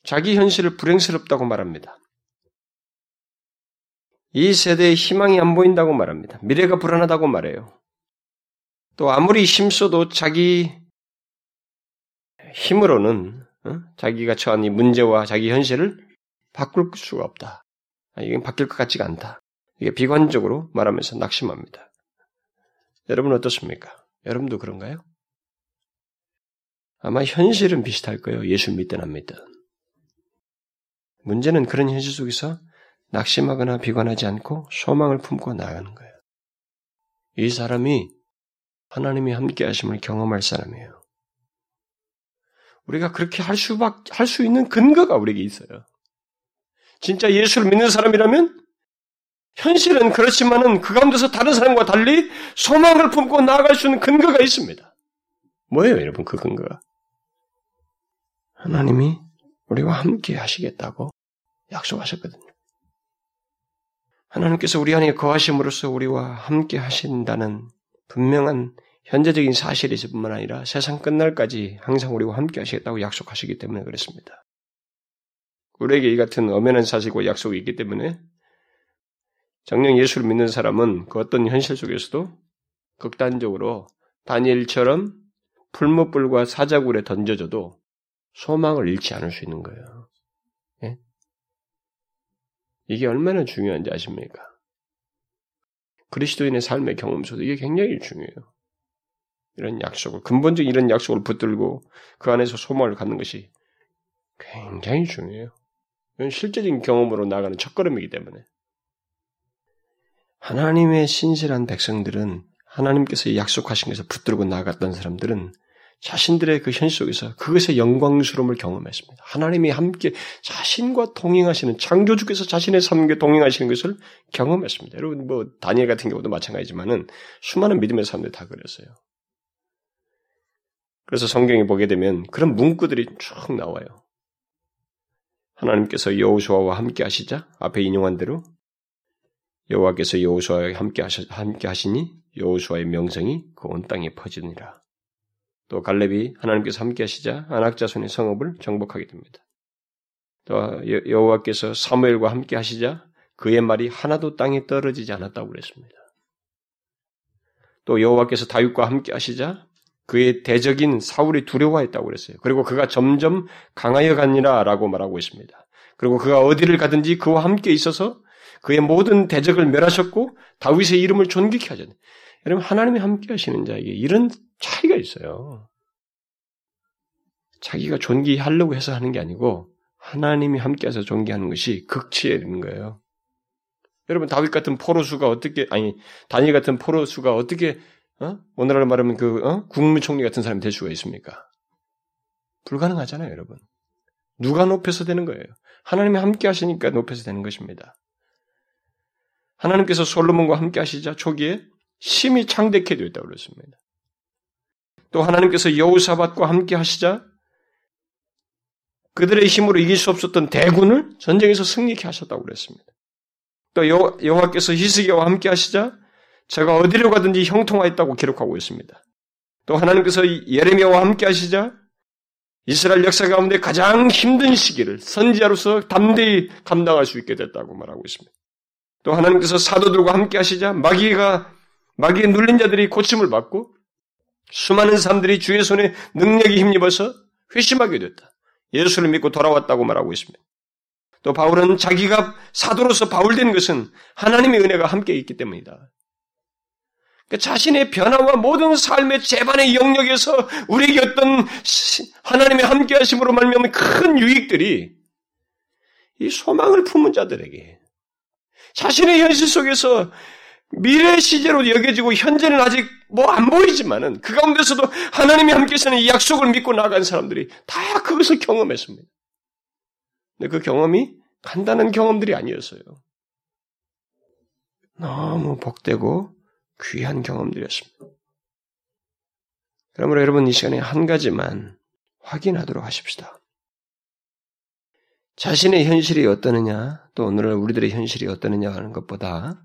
Speaker 1: 자기 현실을 불행스럽다고 말합니다. 이 세대에 희망이 안 보인다고 말합니다. 미래가 불안하다고 말해요. 또 아무리 힘써도 자기 힘으로는 어? 자기가 처한 이 문제와 자기 현실을 바꿀 수가 없다. 아, 이게 바뀔 것 같지가 않다. 이게 비관적으로 말하면서 낙심합니다. 여러분 어떻습니까? 여러분도 그런가요? 아마 현실은 비슷할 거예요. 예수 믿든 안 믿든. 문제는 그런 현실 속에서 낙심하거나 비관하지 않고 소망을 품고 나가는 거예요. 이 사람이 하나님이 함께 하심을 경험할 사람이에요. 우리가 그렇게 할 수밖, 할 수 있는 근거가 우리에게 있어요. 진짜 예수를 믿는 사람이라면 현실은 그렇지만은 그 가운데서 다른 사람과 달리 소망을 품고 나아갈 수 있는 근거가 있습니다. 뭐예요, 여러분, 그 근거가? 하나님이 우리와 함께 하시겠다고 약속하셨거든요. 하나님께서 우리 안에 거하심으로써 우리와 함께 하신다는 분명한 현재적인 사실이 있을 뿐만 아니라 세상 끝날까지 항상 우리와 함께 하시겠다고 약속하시기 때문에 그렇습니다. 우리에게 이 같은 엄연한 사실과 약속이 있기 때문에 정녕 예수를 믿는 사람은 그 어떤 현실 속에서도 극단적으로 다니엘처럼 풀무불과 사자굴에 던져져도 소망을 잃지 않을 수 있는 거예요. 예? 이게 얼마나 중요한지 아십니까? 그리스도인의 삶의 경험 속도 이게 굉장히 중요해요. 이런 약속을, 근본적인 이런 약속을 붙들고 그 안에서 소망을 갖는 것이 굉장히 중요해요. 이건 실제적인 경험으로 나가는 첫걸음이기 때문에. 하나님의 신실한 백성들은 하나님께서 약속하신 것을 붙들고 나갔던 사람들은 자신들의 그 현실 속에서 그것의 영광스러움을 경험했습니다. 하나님이 함께 자신과 동행하시는 창조주께서 자신의 삶과 동행하시는 것을 경험했습니다. 여러분 뭐 다니엘 같은 경우도 마찬가지지만은 수많은 믿음의 사람들이 다 그랬어요. 그래서 성경에 보게 되면 그런 문구들이 쭉 나와요. 하나님께서 여호수아와 함께 하시자 앞에 인용한 대로 여호와께서 여호수아와 함께 하시, 함께 하시니 여호수아의 명성이 그 온 땅에 퍼지니라. 또 갈렙이 하나님께서 함께 하시자 안악 자손의 성읍을 정복하게 됩니다. 또 여호와께서 사무엘과 함께 하시자 그의 말이 하나도 땅에 떨어지지 않았다고 그랬습니다. 또 여호와께서 다윗과 함께 하시자 그의 대적인 사울이 두려워했다고 그랬어요. 그리고 그가 점점 강하여 가니라라고 말하고 있습니다. 그리고 그가 어디를 가든지 그와 함께 있어서 그의 모든 대적을 멸하셨고 다윗의 이름을 존귀케 하셨네. 여러분 하나님이 함께 하시는 자에게 이런 차이가 있어요. 자기가 존귀하려고 해서 하는 게 아니고 하나님이 함께해서 존귀하는 것이 극치에 있는 거예요. 여러분 다윗 같은 포로수가 어떻게 아니 다니엘 같은 포로수가 어떻게 어? 오늘날 말하면 그 어? 국무총리 같은 사람이 될 수가 있습니까? 불가능하잖아요, 여러분. 누가 높여서 되는 거예요? 하나님이 함께 하시니까 높여서 되는 것입니다. 하나님께서 솔로몬과 함께 하시자 초기에 심히 창대케 되었다고 그랬습니다. 또 하나님께서 여우사밧과 함께 하시자 그들의 힘으로 이길 수 없었던 대군을 전쟁에서 승리케 하셨다고 그랬습니다. 또 여호와께서 히스기야와 함께 하시자 제가 어디로 가든지 형통하였다고 기록하고 있습니다. 또 하나님께서 예레미야와 함께 하시자 이스라엘 역사 가운데 가장 힘든 시기를 선지자로서 담대히 감당할 수 있게 됐다고 말하고 있습니다. 또 하나님께서 사도들과 함께 하시자 마귀가 마귀에 눌린 자들이 고침을 받고 수많은 사람들이 주의 손에 능력이 힘입어서 회심하게 됐다. 예수를 믿고 돌아왔다고 말하고 있습니다. 또 바울은 자기가 사도로서 바울된 것은 하나님의 은혜가 함께 있기 때문이다. 그러니까 자신의 변화와 모든 삶의 재반의 영역에서 우리에게 어떤 하나님의 함께 하심으로 말미암은 큰 유익들이 이 소망을 품은 자들에게 자신의 현실 속에서 미래 시제로 여겨지고 현재는 아직 뭐 안 보이지만은 그 가운데서도 하나님이 함께서는 이 약속을 믿고 나간 사람들이 다 그것을 경험했습니다. 근데 그 경험이 간단한 경험들이 아니었어요. 너무 복되고 귀한 경험들이었습니다. 그러므로 여러분 이 시간에 한 가지만 확인하도록 하십시다. 자신의 현실이 어떠느냐, 또 오늘날 우리들의 현실이 어떠느냐 하는 것보다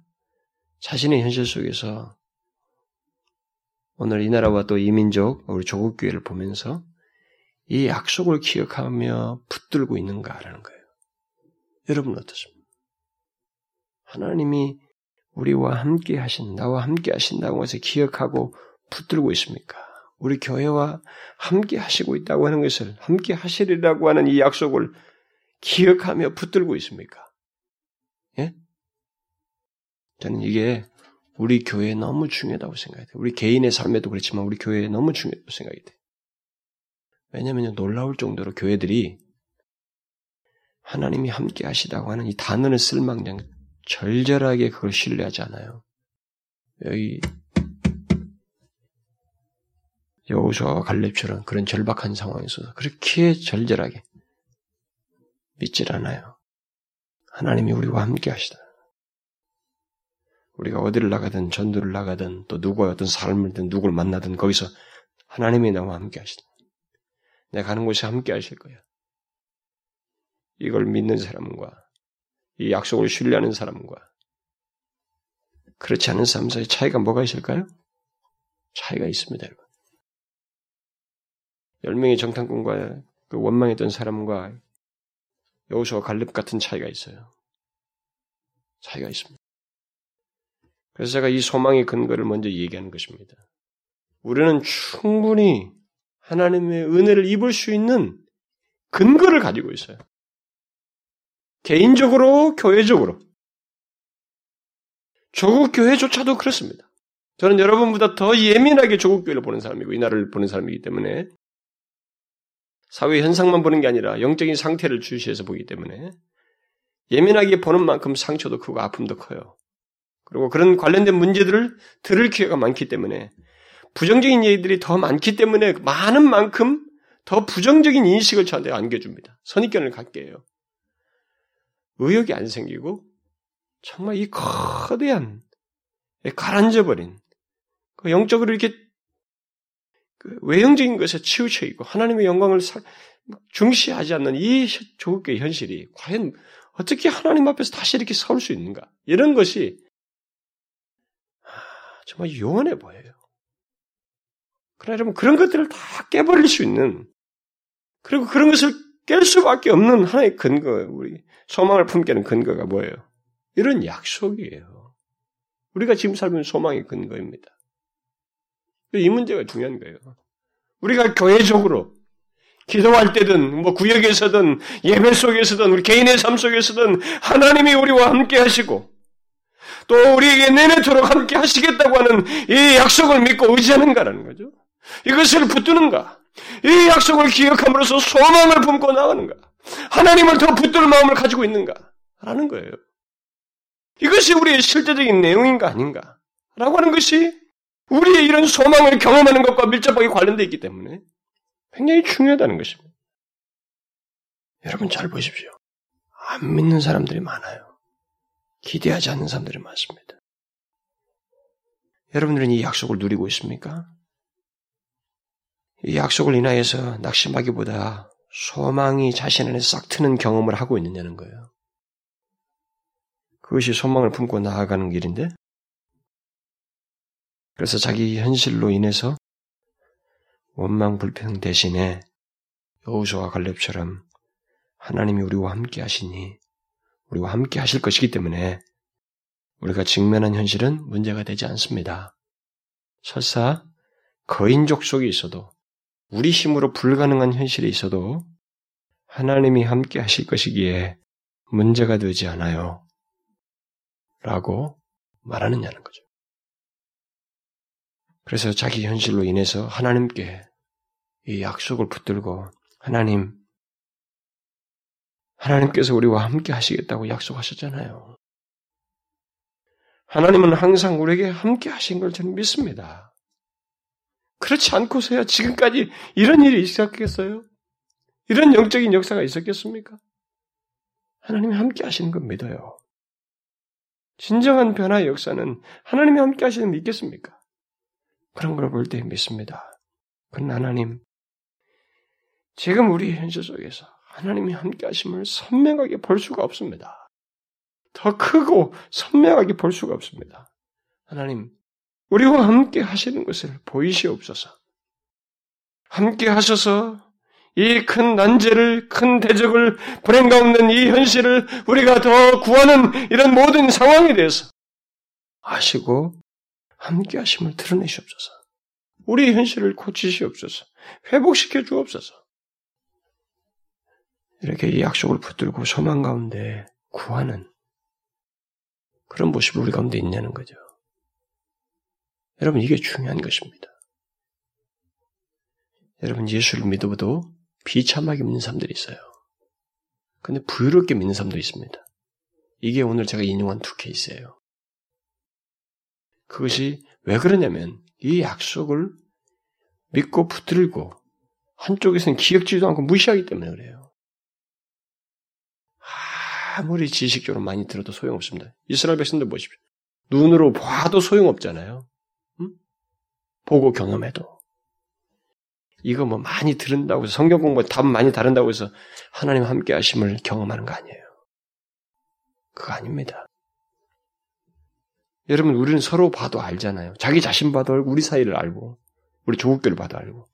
Speaker 1: 자신의 현실 속에서 오늘 이 나라와 또 이민족, 우리 조국교회를 보면서 이 약속을 기억하며 붙들고 있는가라는 거예요. 여러분 어떻습니까? 하나님이 우리와 함께 하신, 나와 함께 하신다고 해서 기억하고 붙들고 있습니까? 우리 교회와 함께 하시고 있다고 하는 것을, 함께 하시리라고 하는 이 약속을 기억하며 붙들고 있습니까? 예? 저는 이게 우리 교회에 너무 중요하다고 생각해요. 우리 개인의 삶에도 그렇지만 우리 교회에 너무 중요하다고 생각이 돼요. 왜냐하면 놀라울 정도로 교회들이 하나님이 함께 하시다고 하는 이 단어를 쓸망정 절절하게 그걸 신뢰하지 않아요. 여기 여호수아와 갈렙처럼 그런 절박한 상황에서 그렇게 절절하게 믿질 않아요. 하나님이 우리와 함께 하시다. 우리가 어디를 나가든 전도를 나가든 또 누구와 어떤 삶을든 누구를 만나든 거기서 하나님이 나와 함께 하시다. 내가 가는 곳에 함께 하실 거야. 이걸 믿는 사람과 이 약속을 신뢰하는 사람과 그렇지 않은 사람 사이 차이가 뭐가 있을까요? 차이가 있습니다, 여러분. 열 명의 정탐꾼과 그 원망했던 사람과 여호수와 갈렙 같은 차이가 있어요. 차이가 있습니다. 그래서 제가 이 소망의 근거를 먼저 얘기하는 것입니다. 우리는 충분히 하나님의 은혜를 입을 수 있는 근거를 가지고 있어요. 개인적으로, 교회적으로. 조국 교회조차도 그렇습니다. 저는 여러분보다 더 예민하게 조국 교회를 보는 사람이고 이 나라를 보는 사람이기 때문에 사회 현상만 보는 게 아니라 영적인 상태를 주시해서 보기 때문에 예민하게 보는 만큼 상처도 크고 아픔도 커요. 그리고 그런 관련된 문제들을 들을 기회가 많기 때문에 부정적인 얘기들이 더 많기 때문에 많은 만큼 더 부정적인 인식을 저한테 안겨줍니다. 선입견을 갖게 해요. 의욕이 안 생기고 정말 이 거대한 가라앉아 버린 그 영적으로 이렇게 그 외형적인 것에 치우쳐 있고 하나님의 영광을 중시하지 않는 이 조국의 현실이 과연 어떻게 하나님 앞에서 다시 이렇게 서울 수 있는가? 이런 것이 아, 정말 요원해 보여요. 그러나 여러분 그런 것들을 다 깨버릴 수 있는 그리고 그런 것을 깰 수밖에 없는 하나의 근거, 우리 소망을 품게 하는 근거가 뭐예요? 이런 약속이에요. 우리가 지금 있는 소망의 근거입니다. 이 문제가 중요한 거예요. 우리가 교회적으로 기도할 때든 뭐 구역에서든 예배 속에서든 우리 개인의 삶 속에서든 하나님이 우리와 함께 하시고 또 우리에게 내내토록 함께 하시겠다고 하는 이 약속을 믿고 의지하는가라는 거죠. 이것을 붙드는가? 이 약속을 기억함으로써 소망을 품고 나가는가? 하나님을 더 붙들 마음을 가지고 있는가? 라는 거예요. 이것이 우리의 실제적인 내용인가 아닌가? 라고 하는 것이 우리의 이런 소망을 경험하는 것과 밀접하게 관련되어 있기 때문에 굉장히 중요하다는 것입니다. 여러분 잘 보십시오. 안 믿는 사람들이 많아요. 기대하지 않는 사람들이 많습니다. 여러분들은 이 약속을 누리고 있습니까? 이 약속을 인하여서 낙심하기보다 소망이 자신 안에 싹 트는 경험을 하고 있느냐는 거예요. 그것이 소망을 품고 나아가는 길인데, 그래서 자기 현실로 인해서 원망 불평 대신에 여우수와 갈렙처럼 하나님이 우리와 함께 하시니 우리와 함께 하실 것이기 때문에 우리가 직면한 현실은 문제가 되지 않습니다. 설사 거인족 속에 있어도 우리 힘으로 불가능한 현실에 있어도 하나님이 함께 하실 것이기에 문제가 되지 않아요. 라고 말하느냐는 거죠. 그래서 자기 현실로 인해서 하나님께 이 약속을 붙들고 하나님, 하나님께서 우리와 함께 하시겠다고 약속하셨잖아요. 하나님은 항상 우리에게 함께 하신 걸 저는 믿습니다. 그렇지 않고서야 지금까지 이런 일이 있었겠어요? 이런 영적인 역사가 있었겠습니까? 하나님이 함께 하시는 걸 믿어요. 진정한 변화의 역사는 하나님이 함께 하시는 믿겠습니까? 그런 걸 볼 때 믿습니다. 그건 하나님, 지금 우리 현실 속에서 하나님이 함께 하심을 선명하게 볼 수가 없습니다. 더 크고 선명하게 볼 수가 없습니다. 하나님, 우리와 함께 하시는 것을 보이시옵소서. 함께 하셔서 이 큰 난제를, 큰 대적을 불행 가운데 이 현실을 우리가 더 구하는 이런 모든 상황에 대해서 아시고 함께 하심을 드러내시옵소서. 우리 현실을 고치시옵소서. 회복시켜 주옵소서. 이렇게 이 약속을 붙들고 소망 가운데 구하는 그런 모습이 우리 가운데 있냐는 거죠. 여러분, 이게 중요한 것입니다. 여러분, 예수를 믿어도 비참하게 믿는 사람들이 있어요. 근데 부유롭게 믿는 사람도 있습니다. 이게 오늘 제가 인용한 두 케이스예요. 그것이 왜 그러냐면 이 약속을 믿고 붙들고 한쪽에서는 기억지도 않고 무시하기 때문에 그래요. 아무리 지식적으로 많이 들어도 소용없습니다. 이스라엘 백성들 보십시오. 눈으로 봐도 소용없잖아요. 응? 보고 경험해도. 이거 뭐 많이 들은다고 해서 성경 공부 답 많이 다른다고 해서 하나님 함께 하심을 경험하는 거 아니에요. 그거 아닙니다. 여러분, 우리는 서로 봐도 알잖아요. 자기 자신 봐도 알고, 우리 사이를 알고, 우리 조국교를 봐도 알고.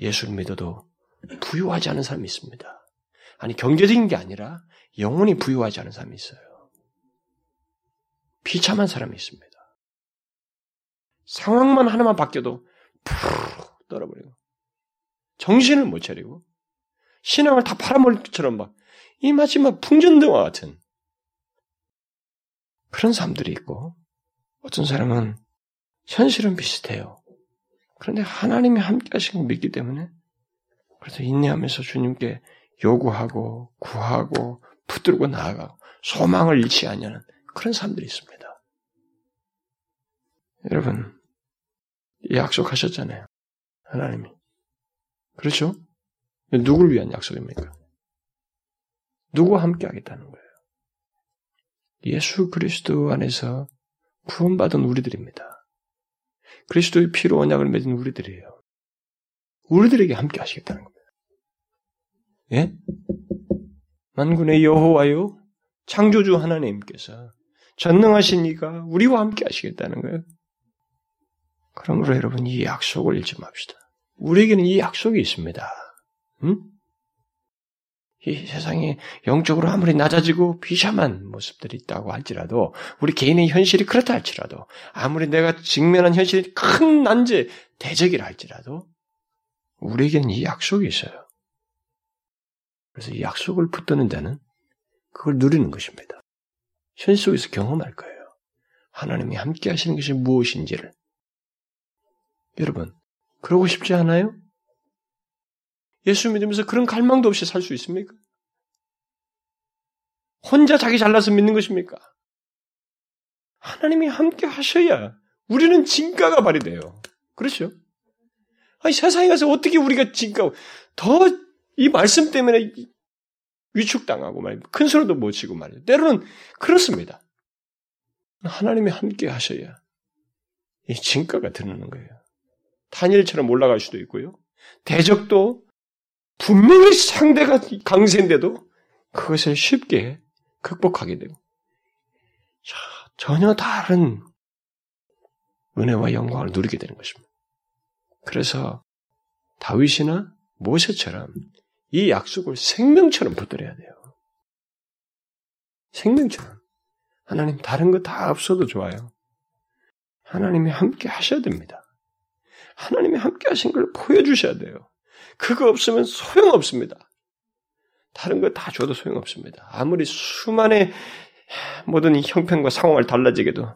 Speaker 1: 예수를 믿어도 부유하지 않은 사람이 있습니다. 아니, 경제적인 게 아니라 영원히 부유하지 않은 사람이 있어요. 비참한 사람이 있습니다. 상황만 하나만 바뀌어도 푹 떨어버리고 정신을 못 차리고 신앙을 다 팔아먹을 것처럼 막 이 마치 막 풍전등화 같은 그런 사람들이 있고 어떤 사람은 현실은 비슷해요. 그런데 하나님이 함께 하신 걸 믿기 때문에 그래서 인내하면서 주님께 요구하고 구하고 붙들고 나아가고 소망을 잃지 않냐는 그런 사람들이 있습니다. 여러분, 약속하셨잖아요. 하나님이. 그렇죠? 누굴 위한 약속입니까? 누구와 함께 하겠다는 거예요. 예수 그리스도 안에서 구원받은 우리들입니다. 그리스도의 피로 언약을 맺은 우리들이에요. 우리들에게 함께 하시겠다는 겁니다. 예? 만군의 여호와요 창조주 하나님께서 전능하신 이가 우리와 함께 하시겠다는 거예요. 그러므로 여러분 이 약속을 잊지 맙시다. 우리에게는 이 약속이 있습니다. 응? 이 세상에 영적으로 아무리 낮아지고 비참한 모습들이 있다고 할지라도 우리 개인의 현실이 그렇다 할지라도 아무리 내가 직면한 현실이 큰 난제 대적이라 할지라도 우리에게는 이 약속이 있어요. 그래서 이 약속을 붙드는 자는 그걸 누리는 것입니다. 현실 속에서 경험할 거예요. 하나님이 함께 하시는 것이 무엇인지를. 여러분, 그러고 싶지 않아요? 예수 믿으면서 그런 갈망도 없이 살 수 있습니까? 혼자 자기 잘나서 믿는 것입니까? 하나님이 함께 하셔야 우리는 진가가 발휘돼요. 그렇죠? 아니, 세상에 가서 어떻게 우리가 진가, 더 이 말씀 때문에 위축당하고 말이야. 큰 소리도 못 치고 말이에요. 때로는 그렇습니다. 하나님이 함께 하셔야 이 진가가 드러나는 거예요. 단일처럼 올라갈 수도 있고요. 대적도 분명히 상대가 강세인데도 그것을 쉽게 극복하게 되고 자, 전혀 다른 은혜와 영광을 누리게 되는 것입니다. 그래서 다윗이나 모세처럼 이 약속을 생명처럼 붙들어야 돼요. 생명처럼. 하나님 다른 거 다 없어도 좋아요. 하나님이 함께 하셔야 됩니다. 하나님이 함께 하신 걸 보여주셔야 돼요. 그거 없으면 소용없습니다. 다른 거 다 줘도 소용없습니다. 아무리 수많은 모든 형편과 상황을 달라지게도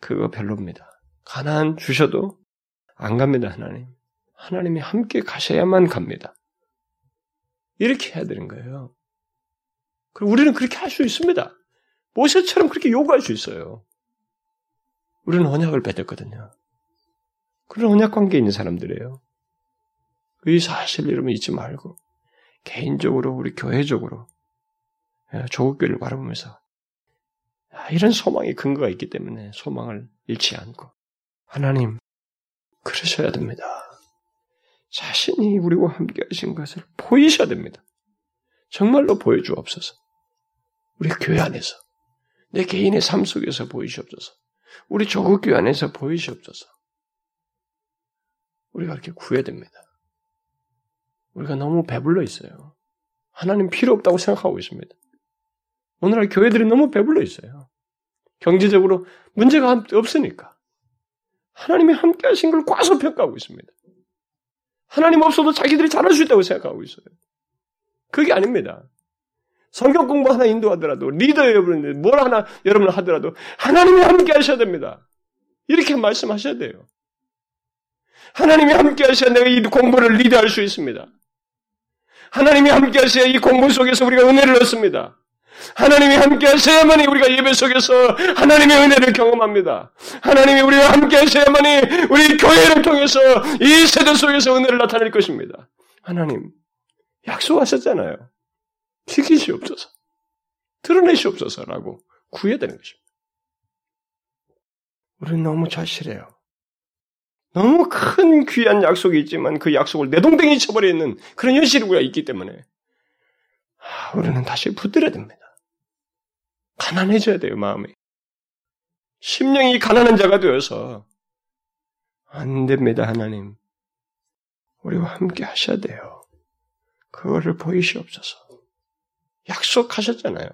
Speaker 1: 그거 별로입니다. 가난 주셔도 안 갑니다, 하나님. 하나님이 함께 가셔야만 갑니다. 이렇게 해야 되는 거예요. 그리고 우리는 그렇게 할 수 있습니다. 모세처럼 그렇게 요구할 수 있어요. 우리는 언약을 맺었거든요. 그런 언약 관계에 있는 사람들이에요. 이 사실 여러분 잊지 말고 개인적으로 우리 교회적으로 예, 조국교회를 바라보면서 아, 이런 소망의 근거가 있기 때문에 소망을 잃지 않고 하나님 그러셔야 됩니다. 자신이 우리와 함께 하신 것을 보이셔야 됩니다. 정말로 보여주옵소서. 우리 교회 안에서 내 개인의 삶 속에서 보이시옵소서. 우리 조국 교회 안에서 보이시옵소서. 우리가 그렇게 구해야 됩니다. 우리가 너무 배불러 있어요. 하나님 필요 없다고 생각하고 있습니다. 오늘날 교회들이 너무 배불러 있어요. 경제적으로 문제가 없으니까. 하나님이 함께 하신 걸 과소평가하고 있습니다. 하나님 없어도 자기들이 잘할 수 있다고 생각하고 있어요. 그게 아닙니다. 성경 공부 하나 인도하더라도 리더 여러분들 뭘 하나 여러분 하더라도 하나님이 함께 하셔야 됩니다. 이렇게 말씀하셔야 돼요. 하나님이 함께 하셔야 내가 이 공부를 리드할 수 있습니다. 하나님이 함께 하셔야 이 공부 속에서 우리가 은혜를 얻습니다. 하나님이 함께 하셔야만이 우리가 예배 속에서 하나님의 은혜를 경험합니다. 하나님이 우리와 함께 하셔야만이 우리 교회를 통해서 이 세대 속에서 은혜를 나타낼 것입니다. 하나님, 약속하셨잖아요. 지키시옵소서. 드러내시옵소서라고 구해야 되는 것입니다. 우리는 너무 절실해요. 너무 큰 귀한 약속이 있지만 그 약속을 내동댕이 쳐버리는 그런 현실이 우리가 있기 때문에 우리는 다시 붙들어야 됩니다. 가난해져야 돼요, 마음이. 심령이 가난한 자가 되어서 안 됩니다, 하나님. 우리와 함께 하셔야 돼요. 그거를 보이시옵소서. 약속하셨잖아요.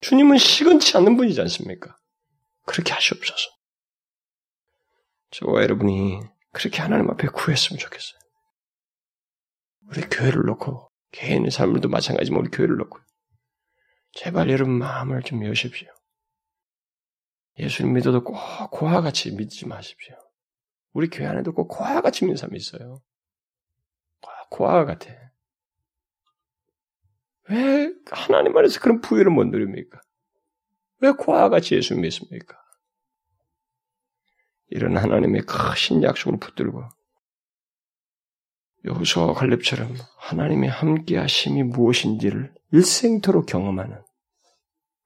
Speaker 1: 주님은 시건치 않는 분이지 않습니까? 그렇게 하시옵소서. 저와 여러분이 그렇게 하나님 앞에 구했으면 좋겠어요. 우리 교회를 놓고 개인의 삶도 마찬가지지만 우리 교회를 놓고 제발 여러분 마음을 좀 여십시오. 예수님 믿어도 꼭 고와 같이 믿지 마십시오. 우리 교회 안에도 꼭 고와 같이 믿는 사람이 있어요. 고와 같아. 왜 하나님 안에서 그런 부여를 못 누립니까? 왜 고와 같이 예수 믿습니까? 이런 하나님의 크신 약속을 붙들고 여호수아 갈렙처럼 하나님의 함께 하심이 무엇인지를 일생토록 경험하는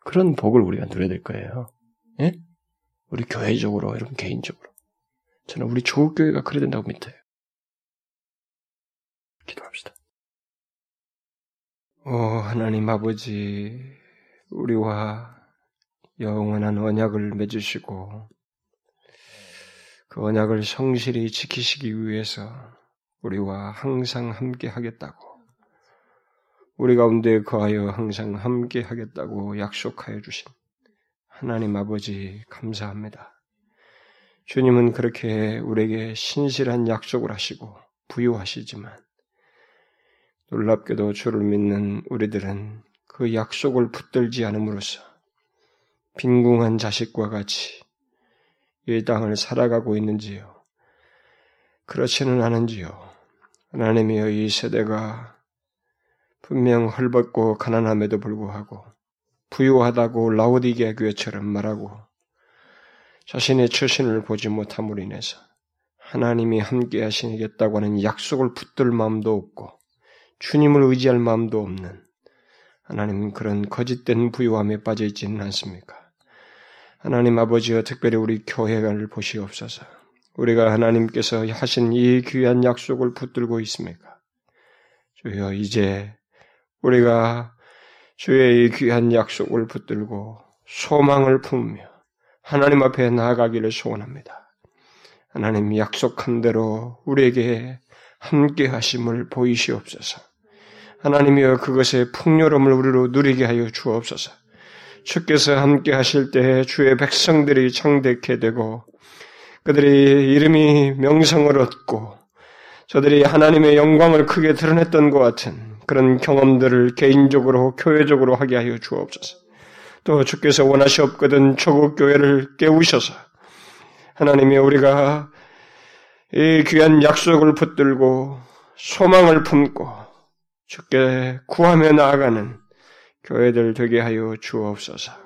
Speaker 1: 그런 복을 우리가 누려야 될 거예요. 예? 우리 교회적으로, 여러분 개인적으로. 저는 우리 조국 교회가 그래야 된다고 믿어요. 기도합시다. 오, 하나님 아버지, 우리와 영원한 언약을 맺으시고, 그 언약을 성실히 지키시기 위해서 우리와 항상 함께 하겠다고 우리 가운데 거하여 항상 함께 하겠다고 약속하여 주신 하나님 아버지 감사합니다. 주님은 그렇게 우리에게 신실한 약속을 하시고 부유하시지만 놀랍게도 주를 믿는 우리들은 그 약속을 붙들지 않음으로써 빈궁한 자식과 같이 이 땅을 살아가고 있는지요. 그렇지는 않은지요. 하나님이여 이 세대가 분명 헐벗고 가난함에도 불구하고 부유하다고 라우디게 교회처럼 말하고 자신의 처신을 보지 못함으로 인해서 하나님이 함께 하시겠다고 하는 약속을 붙들 마음도 없고 주님을 의지할 마음도 없는 하나님은 그런 거짓된 부유함에 빠져 있지는 않습니까? 하나님 아버지여 특별히 우리 교회를 보시옵소서. 우리가 하나님께서 하신 이 귀한 약속을 붙들고 있습니까? 주여 이제 우리가 주의 이 귀한 약속을 붙들고 소망을 품으며 하나님 앞에 나아가기를 소원합니다. 하나님 약속한 대로 우리에게 함께 하심을 보이시옵소서. 하나님이여 그것의 풍요로움을 우리로 누리게 하여 주옵소서. 주께서 함께 하실 때 주의 백성들이 창대케 되고 그들이 이름이 명성을 얻고 저들이 하나님의 영광을 크게 드러냈던 것 같은 그런 경험들을 개인적으로 교회적으로 하게 하여 주옵소서. 또 주께서 원하시옵거든 조국 교회를 깨우셔서 하나님이 우리가 이 귀한 약속을 붙들고 소망을 품고 주께 구하며 나아가는 교회들 되게 하여 주옵소서.